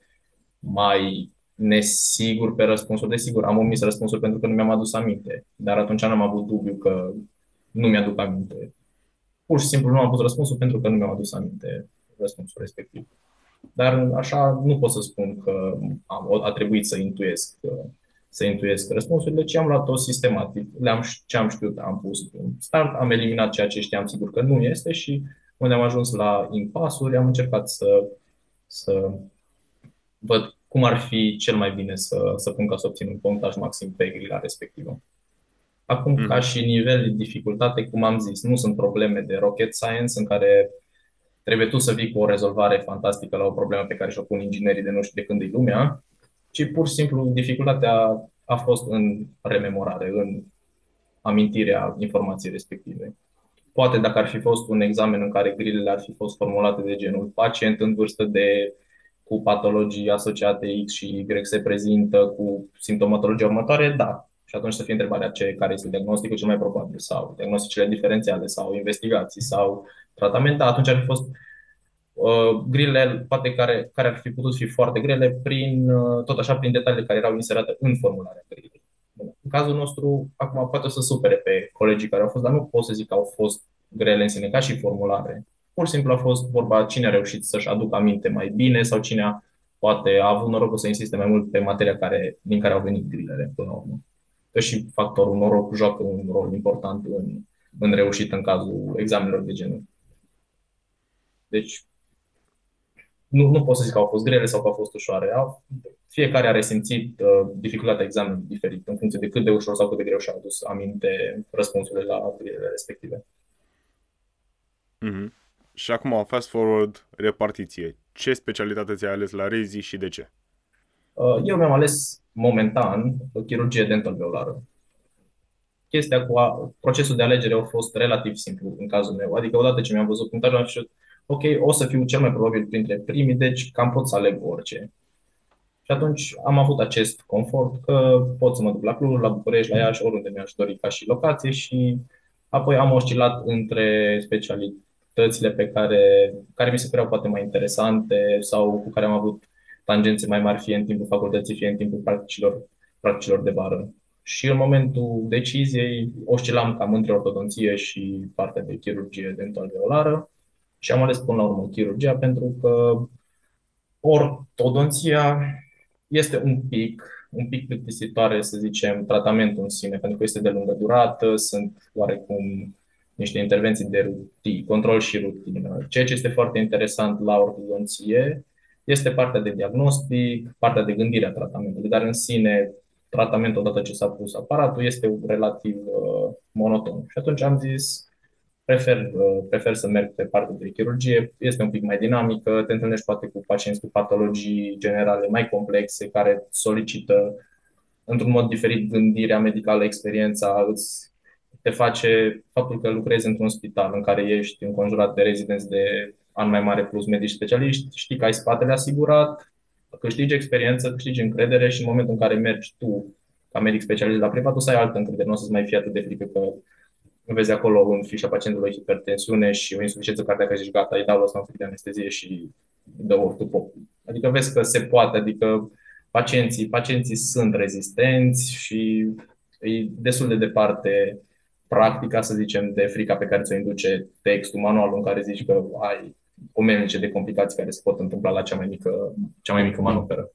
mai nesigur pe răspunsuri. Desigur, am omis răspunsuri pentru că nu mi-am adus aminte, dar atunci n-am avut dubiu că nu mi-aduc aminte. Pur și simplu nu am pus răspunsul pentru că nu mi-am adus aminte răspunsul respectiv. Dar așa nu pot să spun că am, a trebuit să intuiesc, să intuiesc răspunsurile, ci am luat-o sistematic. Le-am, ce am știut, am pus în start, am eliminat ceea ce știam sigur că nu este și unde am ajuns la impasuri, am încercat să, să văd cum ar fi cel mai bine să, să pun ca să obțin un punctaj maxim pe grila respectivă. Acum, mm. ca și nivel de dificultate, cum am zis, nu sunt probleme de rocket science în care trebuie tu să vii cu o rezolvare fantastică la o problemă pe care și-o pun inginerii de nu știu de când e lumea, ci pur și simplu dificultatea a fost în rememorare, în amintirea informației respective. Poate dacă ar fi fost un examen în care grilele ar fi fost formulate de genul pacient în vârstă de cu patologii asociate X și Y se prezintă cu simptomatologia următoare, da, Și atunci să fie întrebarea ce, care este diagnosticul cel mai probabil sau diagnosticele diferențiale sau investigații sau tratament, da, atunci ar fi fost uh, grile, poate care, care ar fi putut fi foarte grele, prin, uh, tot așa, prin detaliile care erau inserate în formularea grilei. În cazul nostru, acum poate o să supere pe colegii care au fost, dar nu pot să zic că au fost grele în sine, ca și formulare. Pur și simplu a fost vorba cine a reușit să-și aducă aminte mai bine sau cine a, poate a avut norocul să insiste mai mult pe materia care, din care au venit grilele până la urmă. Că și factorul noroc joacă un rol important în, în reușit în cazul examenelor de genul. Deci, nu, nu pot să zic că au fost grele sau că au fost ușoare. Au, fiecare a resimțit uh, dificultatea examenului diferit în funcție de cât de ușor sau cât de greu și-a adus aminte răspunsurile la grilele respective. Mm-hmm. Și acum, fast forward, repartiție. Ce specialitate ți-ai ales la Rezi și de ce? Uh, eu mi-am ales momentan chirurgie dental-veolară. Chestia cu a, procesul de alegere a fost relativ simplu în cazul meu. Adică odată ce mi-am văzut punctajul, am zis, ok, o să fiu cel mai probabil printre primii, deci cam pot să aleg orice. Și atunci am avut acest confort că pot să mă duc la Cluj, la București, la Iași, oriunde mi-aș dori ca și locație și apoi am oscilat între specialitățile pe care, care mi se păreau poate mai interesante sau cu care am avut tangențe mai mari fie în timpul facultății, fie în timpul practicilor, practicilor de vară. Și în momentul deciziei oscilam cam între ortodonție și partea de chirurgie dental-veolară și am ales până la urmă chirurgia pentru că ortodonția este un pic, un pic plictisitoare, să zicem, tratamentul în sine, pentru că este de lungă durată, sunt oarecum niște intervenții de rutin, control și rutină. Ceea ce este foarte interesant la ortodonție este partea de diagnostic, partea de gândire a tratamentului, dar în sine tratamentul odată ce s-a pus aparatul este relativ uh, monoton. Și atunci am zis, prefer, uh, prefer să merg pe partea de chirurgie, este un pic mai dinamică, te întâlnești poate cu pacienți cu patologii generale mai complexe care solicită într-un mod diferit gândirea medicală, experiența, îți te face faptul că lucrezi într-un spital în care ești înconjurat de rezidenți de an mai mare plus medici specialiști, știi că ai spatele asigurat, câștigi experiență, câștigi încredere și în momentul în care mergi tu ca medic specialist la privat, o să ai altă încredere, nu o să-ți mai fie atât de frică că vezi acolo în fișa pacientului hipertensiune și o insuficiență cardiacă și zici gata, îi dau la un de anestezie și dă ortul pop. Adică vezi că se poate, adică pacienții, pacienții sunt rezistenți și e destul de departe practica, să zicem, de frica pe care ți-o induce textul, manualul în care zici că ai omenece de complicații care se pot întâmpla la cea mai mică, cea mai mică manuperă.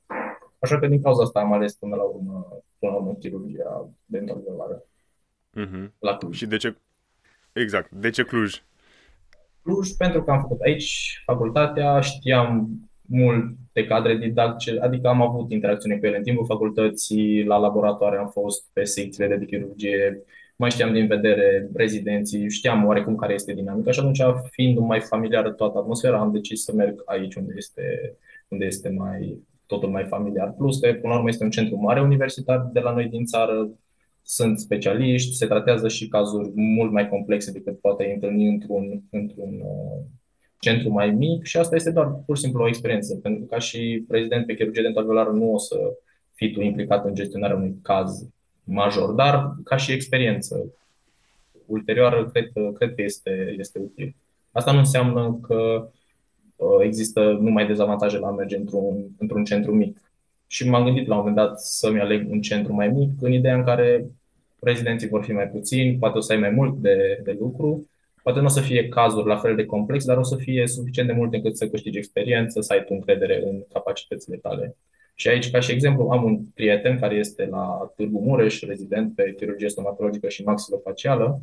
Așa că din cauza asta am ales până la urmă, până la urmă chirurgia dental-velară. Mm-hmm. La Cluj. Și de ce? Exact. De ce Cluj? Cluj, pentru că am făcut aici facultatea, știam multe cadre didactice, adică am avut interacțiune cu ele în timpul facultății, la laboratoare am fost pe secțiile de chirurgie, mai știam din vedere rezidenții, știam oarecum care este dinamica și atunci, fiind mai familiară toată atmosfera, am decis să merg aici unde este, unde este mai, totul mai familiar. Plus că, până la urmă, este un centru mare universitar de la noi din țară, sunt specialiști, se tratează și cazuri mult mai complexe decât poate întâlni într-un, într-un uh, centru mai mic și asta este doar pur și simplu o experiență, pentru că ca și prezident pe chirurgie dental nu o să fii tu implicat în gestionarea unui caz major, dar ca și experiență ulterioară, cred, cred că este, este util. Asta nu înseamnă că uh, există numai dezavantaje la a merge într-un, într-un centru mic. Și m-am gândit la un moment dat să-mi aleg un centru mai mic, în ideea în care rezidenții vor fi mai puțini, poate o să ai mai mult de, de lucru, poate nu o să fie cazuri la fel de complex, dar o să fie suficient de mult încât să câștigi experiență, să ai tu încredere în capacitățile tale. Și aici, ca și exemplu, am un prieten care este la Târgu Mureș, rezident pe chirurgie stomatologică și maxilofacială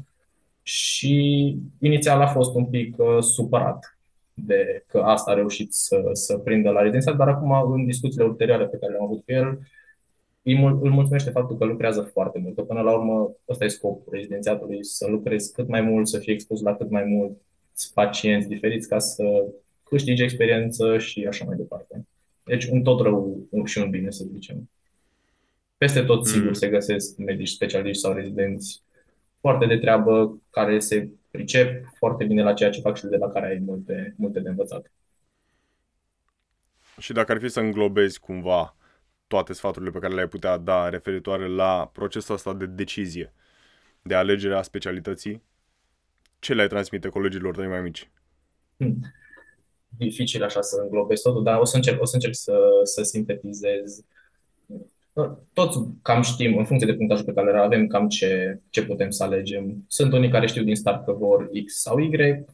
și inițial a fost un pic uh, supărat de că asta a reușit să, să prindă la rezidențiat, dar acum, în discuțiile ulterioare pe care le-am avut cu el, îl mulțumește faptul că lucrează foarte mult. Că până la urmă, ăsta e scopul rezidențiatului, să lucrezi cât mai mult, să fii expus la cât mai mulți pacienți diferiți ca să câștigi experiență și așa mai departe. Deci un tot rău și un bine, să zicem. Peste tot, sigur, mm. se găsesc medici specialiști sau rezidenți foarte de treabă, care se pricep foarte bine la ceea ce fac și de la care ai multe, multe de învățat. Și dacă ar fi să înglobezi cumva toate sfaturile pe care le-ai putea da referitoare la procesul ăsta de decizie, de alegere a specialității, ce le-ai transmite colegilor tăi mai mici? Hmm. Dificil așa să înglobesc totul, dar o să încerc, o să, încerc să, să sintetizez. Toți cam știm, în funcție de punctajul pe care îl avem, cam ce, ce putem să alegem. Sunt unii care știu din start că vor X sau Y,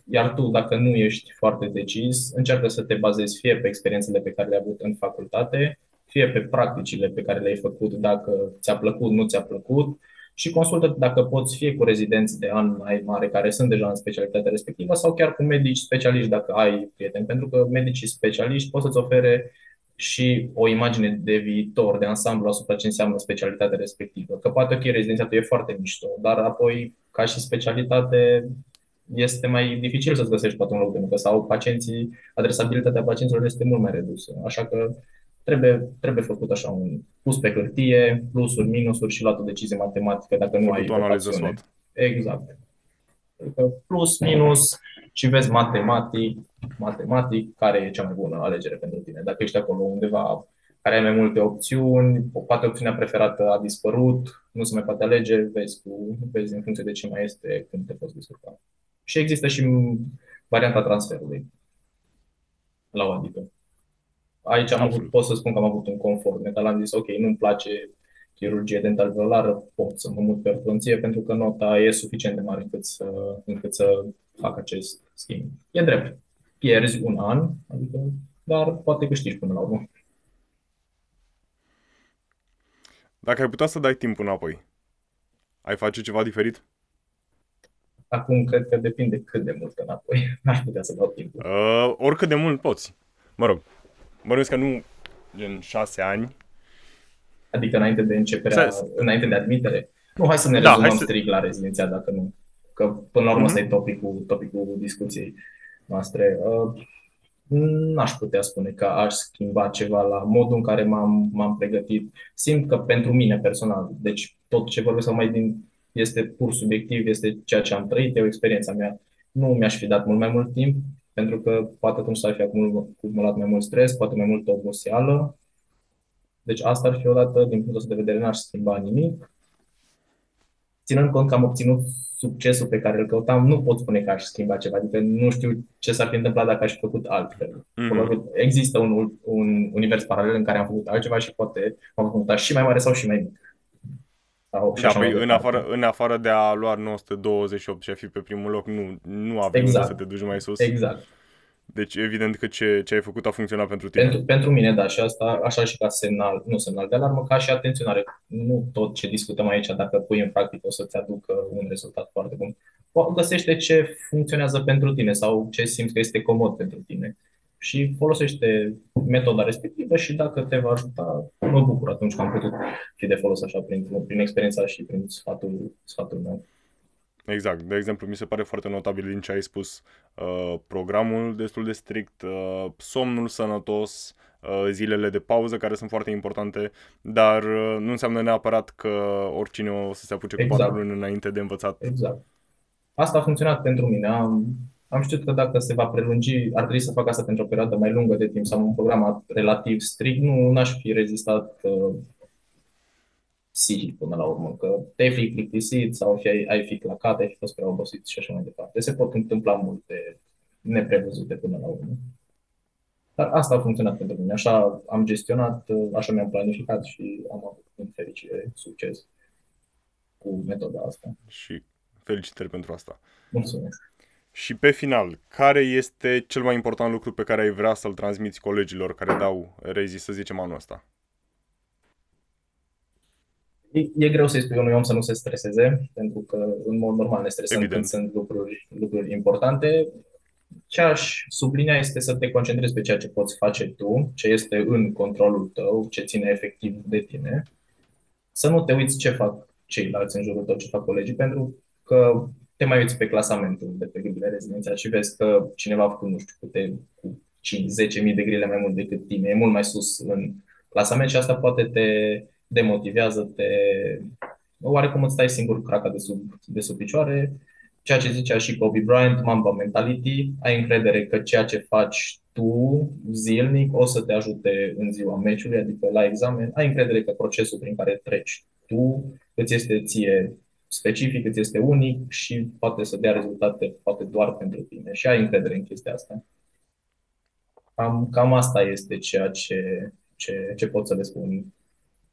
iar tu, dacă nu ești foarte decis, încearcă să te bazezi fie pe experiențele pe care le-ai avut în facultate, fie pe practicile pe care le-ai făcut, dacă ți-a plăcut, nu ți-a plăcut, și consultă dacă poți fie cu rezidenți de an mai mare care sunt deja în specialitatea respectivă sau chiar cu medici specialiști dacă ai prieteni, pentru că medicii specialiști pot să-ți ofere și o imagine de viitor, de ansamblu asupra ce înseamnă specialitatea respectivă. Că poate, ok, rezidențiatul e foarte mișto, dar apoi, ca și specialitate, este mai dificil să-ți găsești poate un loc de muncă sau pacienții, adresabilitatea pacienților este mult mai redusă. Așa că trebuie, trebuie făcut așa un pus pe hârtie, plusuri, minusuri și luat o decizie matematică dacă nu ai o analiză SWOT. Exact. Adică plus, minus și vezi matematic, matematic care e cea mai bună alegere pentru tine. Dacă ești acolo undeva care ai mai multe opțiuni, poate opțiunea preferată a dispărut, nu se mai poate alege, vezi, cu, vezi în funcție de ce mai este, când te poți descurca. Și există și varianta transferului la o adică. Aici am avut, pot să spun că am avut un confort mental. Am zis, ok, nu-mi place chirurgie dental veolară, pot să mă mut pe ortodonție pentru că nota e suficient de mare încât să, încât să fac acest schimb. E drept. Pierzi un an, adică, dar poate câștigi până la urmă. Dacă ai putea să dai timp înapoi, ai face ceva diferit? Acum cred că depinde cât de mult înapoi. N-aș putea să dau timp. Uh, oricât de mult poți. Mă rog, Bănuiesc că nu gen șase ani. Adică înainte de începerea, să... înainte de admitere. Nu, hai să ne da, rezumăm să... strict la rezidenția, dacă nu. Că până la urmă mm-hmm. ăsta e topicul, topicul discuției noastre. Uh, n-aș putea spune că aș schimba ceva la modul în care m-am, m-am pregătit. Simt că pentru mine personal, deci tot ce vorbesc mai din este pur subiectiv, este ceea ce am trăit, e o experiența mea. Nu mi-aș fi dat mult mai mult timp, pentru că poate atunci s-ar fi acumulat mai mult stres, poate mai multă oboseală. Deci asta ar fi o dată, din punctul de vedere, n-aș schimba nimic. Ținând cont că am obținut succesul pe care îl căutam, nu pot spune că aș schimba ceva. Adică nu știu ce s-ar fi întâmplat dacă aș fi făcut altfel. Mm-hmm. Există un, un univers paralel în care am făcut altceva și poate am făcut și mai mare sau și mai mic. Sau da, păi în afară, în afară de a lua 928 și a fi pe primul loc, nu, nu avem exact. să te duci mai sus. Exact. Deci evident că ce, ce ai făcut a funcționat pentru tine. Pentru, pentru mine, da, și asta așa și ca semnal, nu semnal de alarmă, ca și atenționare. Nu tot ce discutăm aici, dacă pui în practică, o să-ți aducă un rezultat foarte bun. Găsește ce funcționează pentru tine sau ce simți că este comod pentru tine și folosește metoda respectivă și dacă te va ajuta, mă bucur atunci că am putut fi de folos așa prin, prin experiența și prin sfatul, sfatul meu. Exact. De exemplu, mi se pare foarte notabil din ce ai spus. Uh, programul destul de strict, uh, somnul sănătos, uh, zilele de pauză care sunt foarte importante, dar uh, nu înseamnă neapărat că oricine o să se apuce exact. cu patru luni înainte de învățat. Exact. Asta a funcționat pentru mine. Am am știut că dacă se va prelungi, ar trebui să fac asta pentru o perioadă mai lungă de timp sau un program relativ strict, nu aș fi rezistat uh, psihic până la urmă, că te-ai fi plictisit sau fi, ai fi clacat, ai fi fost prea obosit și așa mai departe. Se pot întâmpla multe neprevăzute până la urmă. Dar asta a funcționat pentru mine. Așa am gestionat, uh, așa mi-am planificat și am avut în fericire succes cu metoda asta. Și felicitări pentru asta. Mulțumesc. Și pe final, care este cel mai important lucru pe care ai vrea să-l transmiți colegilor care dau rezi, să zicem, anul ăsta? E, e greu să-i spui unui om să nu se streseze, pentru că în mod normal ne stresăm Evident. când sunt lucruri, lucruri importante. Ce aș sublinea este să te concentrezi pe ceea ce poți face tu, ce este în controlul tău, ce ține efectiv de tine. Să nu te uiți ce fac ceilalți în jurul tău, ce fac colegii, pentru că te mai uiți pe clasamentul de pe grile rezidențial și vezi că cineva a făcut, nu știu, câte, cu 5-10.000 de grile mai mult decât tine, e mult mai sus în clasament și asta poate te demotivează, te... oarecum îți stai singur craca de sub, de sub picioare, ceea ce zicea și Kobe Bryant, Mamba Mentality, ai încredere că ceea ce faci tu zilnic o să te ajute în ziua meciului, adică la examen, ai încredere că procesul prin care treci tu îți este ție specific, îți este unic și poate să dea rezultate poate doar pentru tine și ai încredere în chestia asta. Cam, cam asta este ceea ce, ce, ce pot să le spun.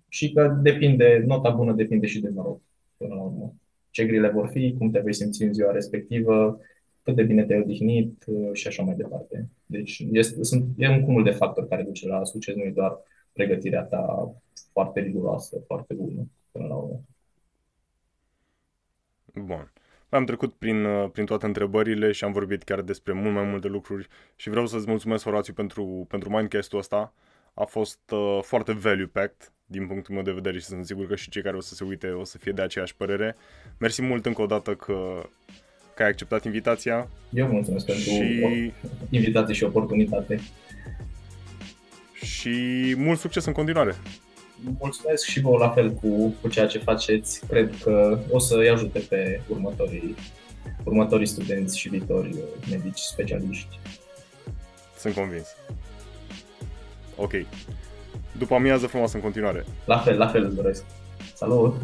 Și că depinde, nota bună depinde și de noroc, până la urmă. Ce grile vor fi, cum te vei simți în ziua respectivă, cât de bine te-ai odihnit uh, și așa mai departe. Deci este, sunt, e un cumul de factori care duce la succes, nu e doar pregătirea ta foarte riguroasă, foarte bună până la urmă. Bun. Am trecut prin, uh, prin toate întrebările și am vorbit chiar despre mult mai multe lucruri și vreau să-ți mulțumesc, Horațiu, pentru, pentru Mindcast-ul ăsta. A fost uh, foarte value-packed din punctul meu de vedere și sunt sigur că și cei care o să se uite o să fie de aceeași părere. Mersi mult încă o dată că, că ai acceptat invitația. Eu mulțumesc pentru și... invitație și oportunitate. Și mult succes în continuare! Mulțumesc și vouă la fel cu, cu ceea ce faceți. Cred că o să-i ajute pe următorii, următorii studenți și viitori medici specialiști. Sunt convins. Ok. După amiază frumoasă în continuare. La fel, la fel îți doresc. Salut!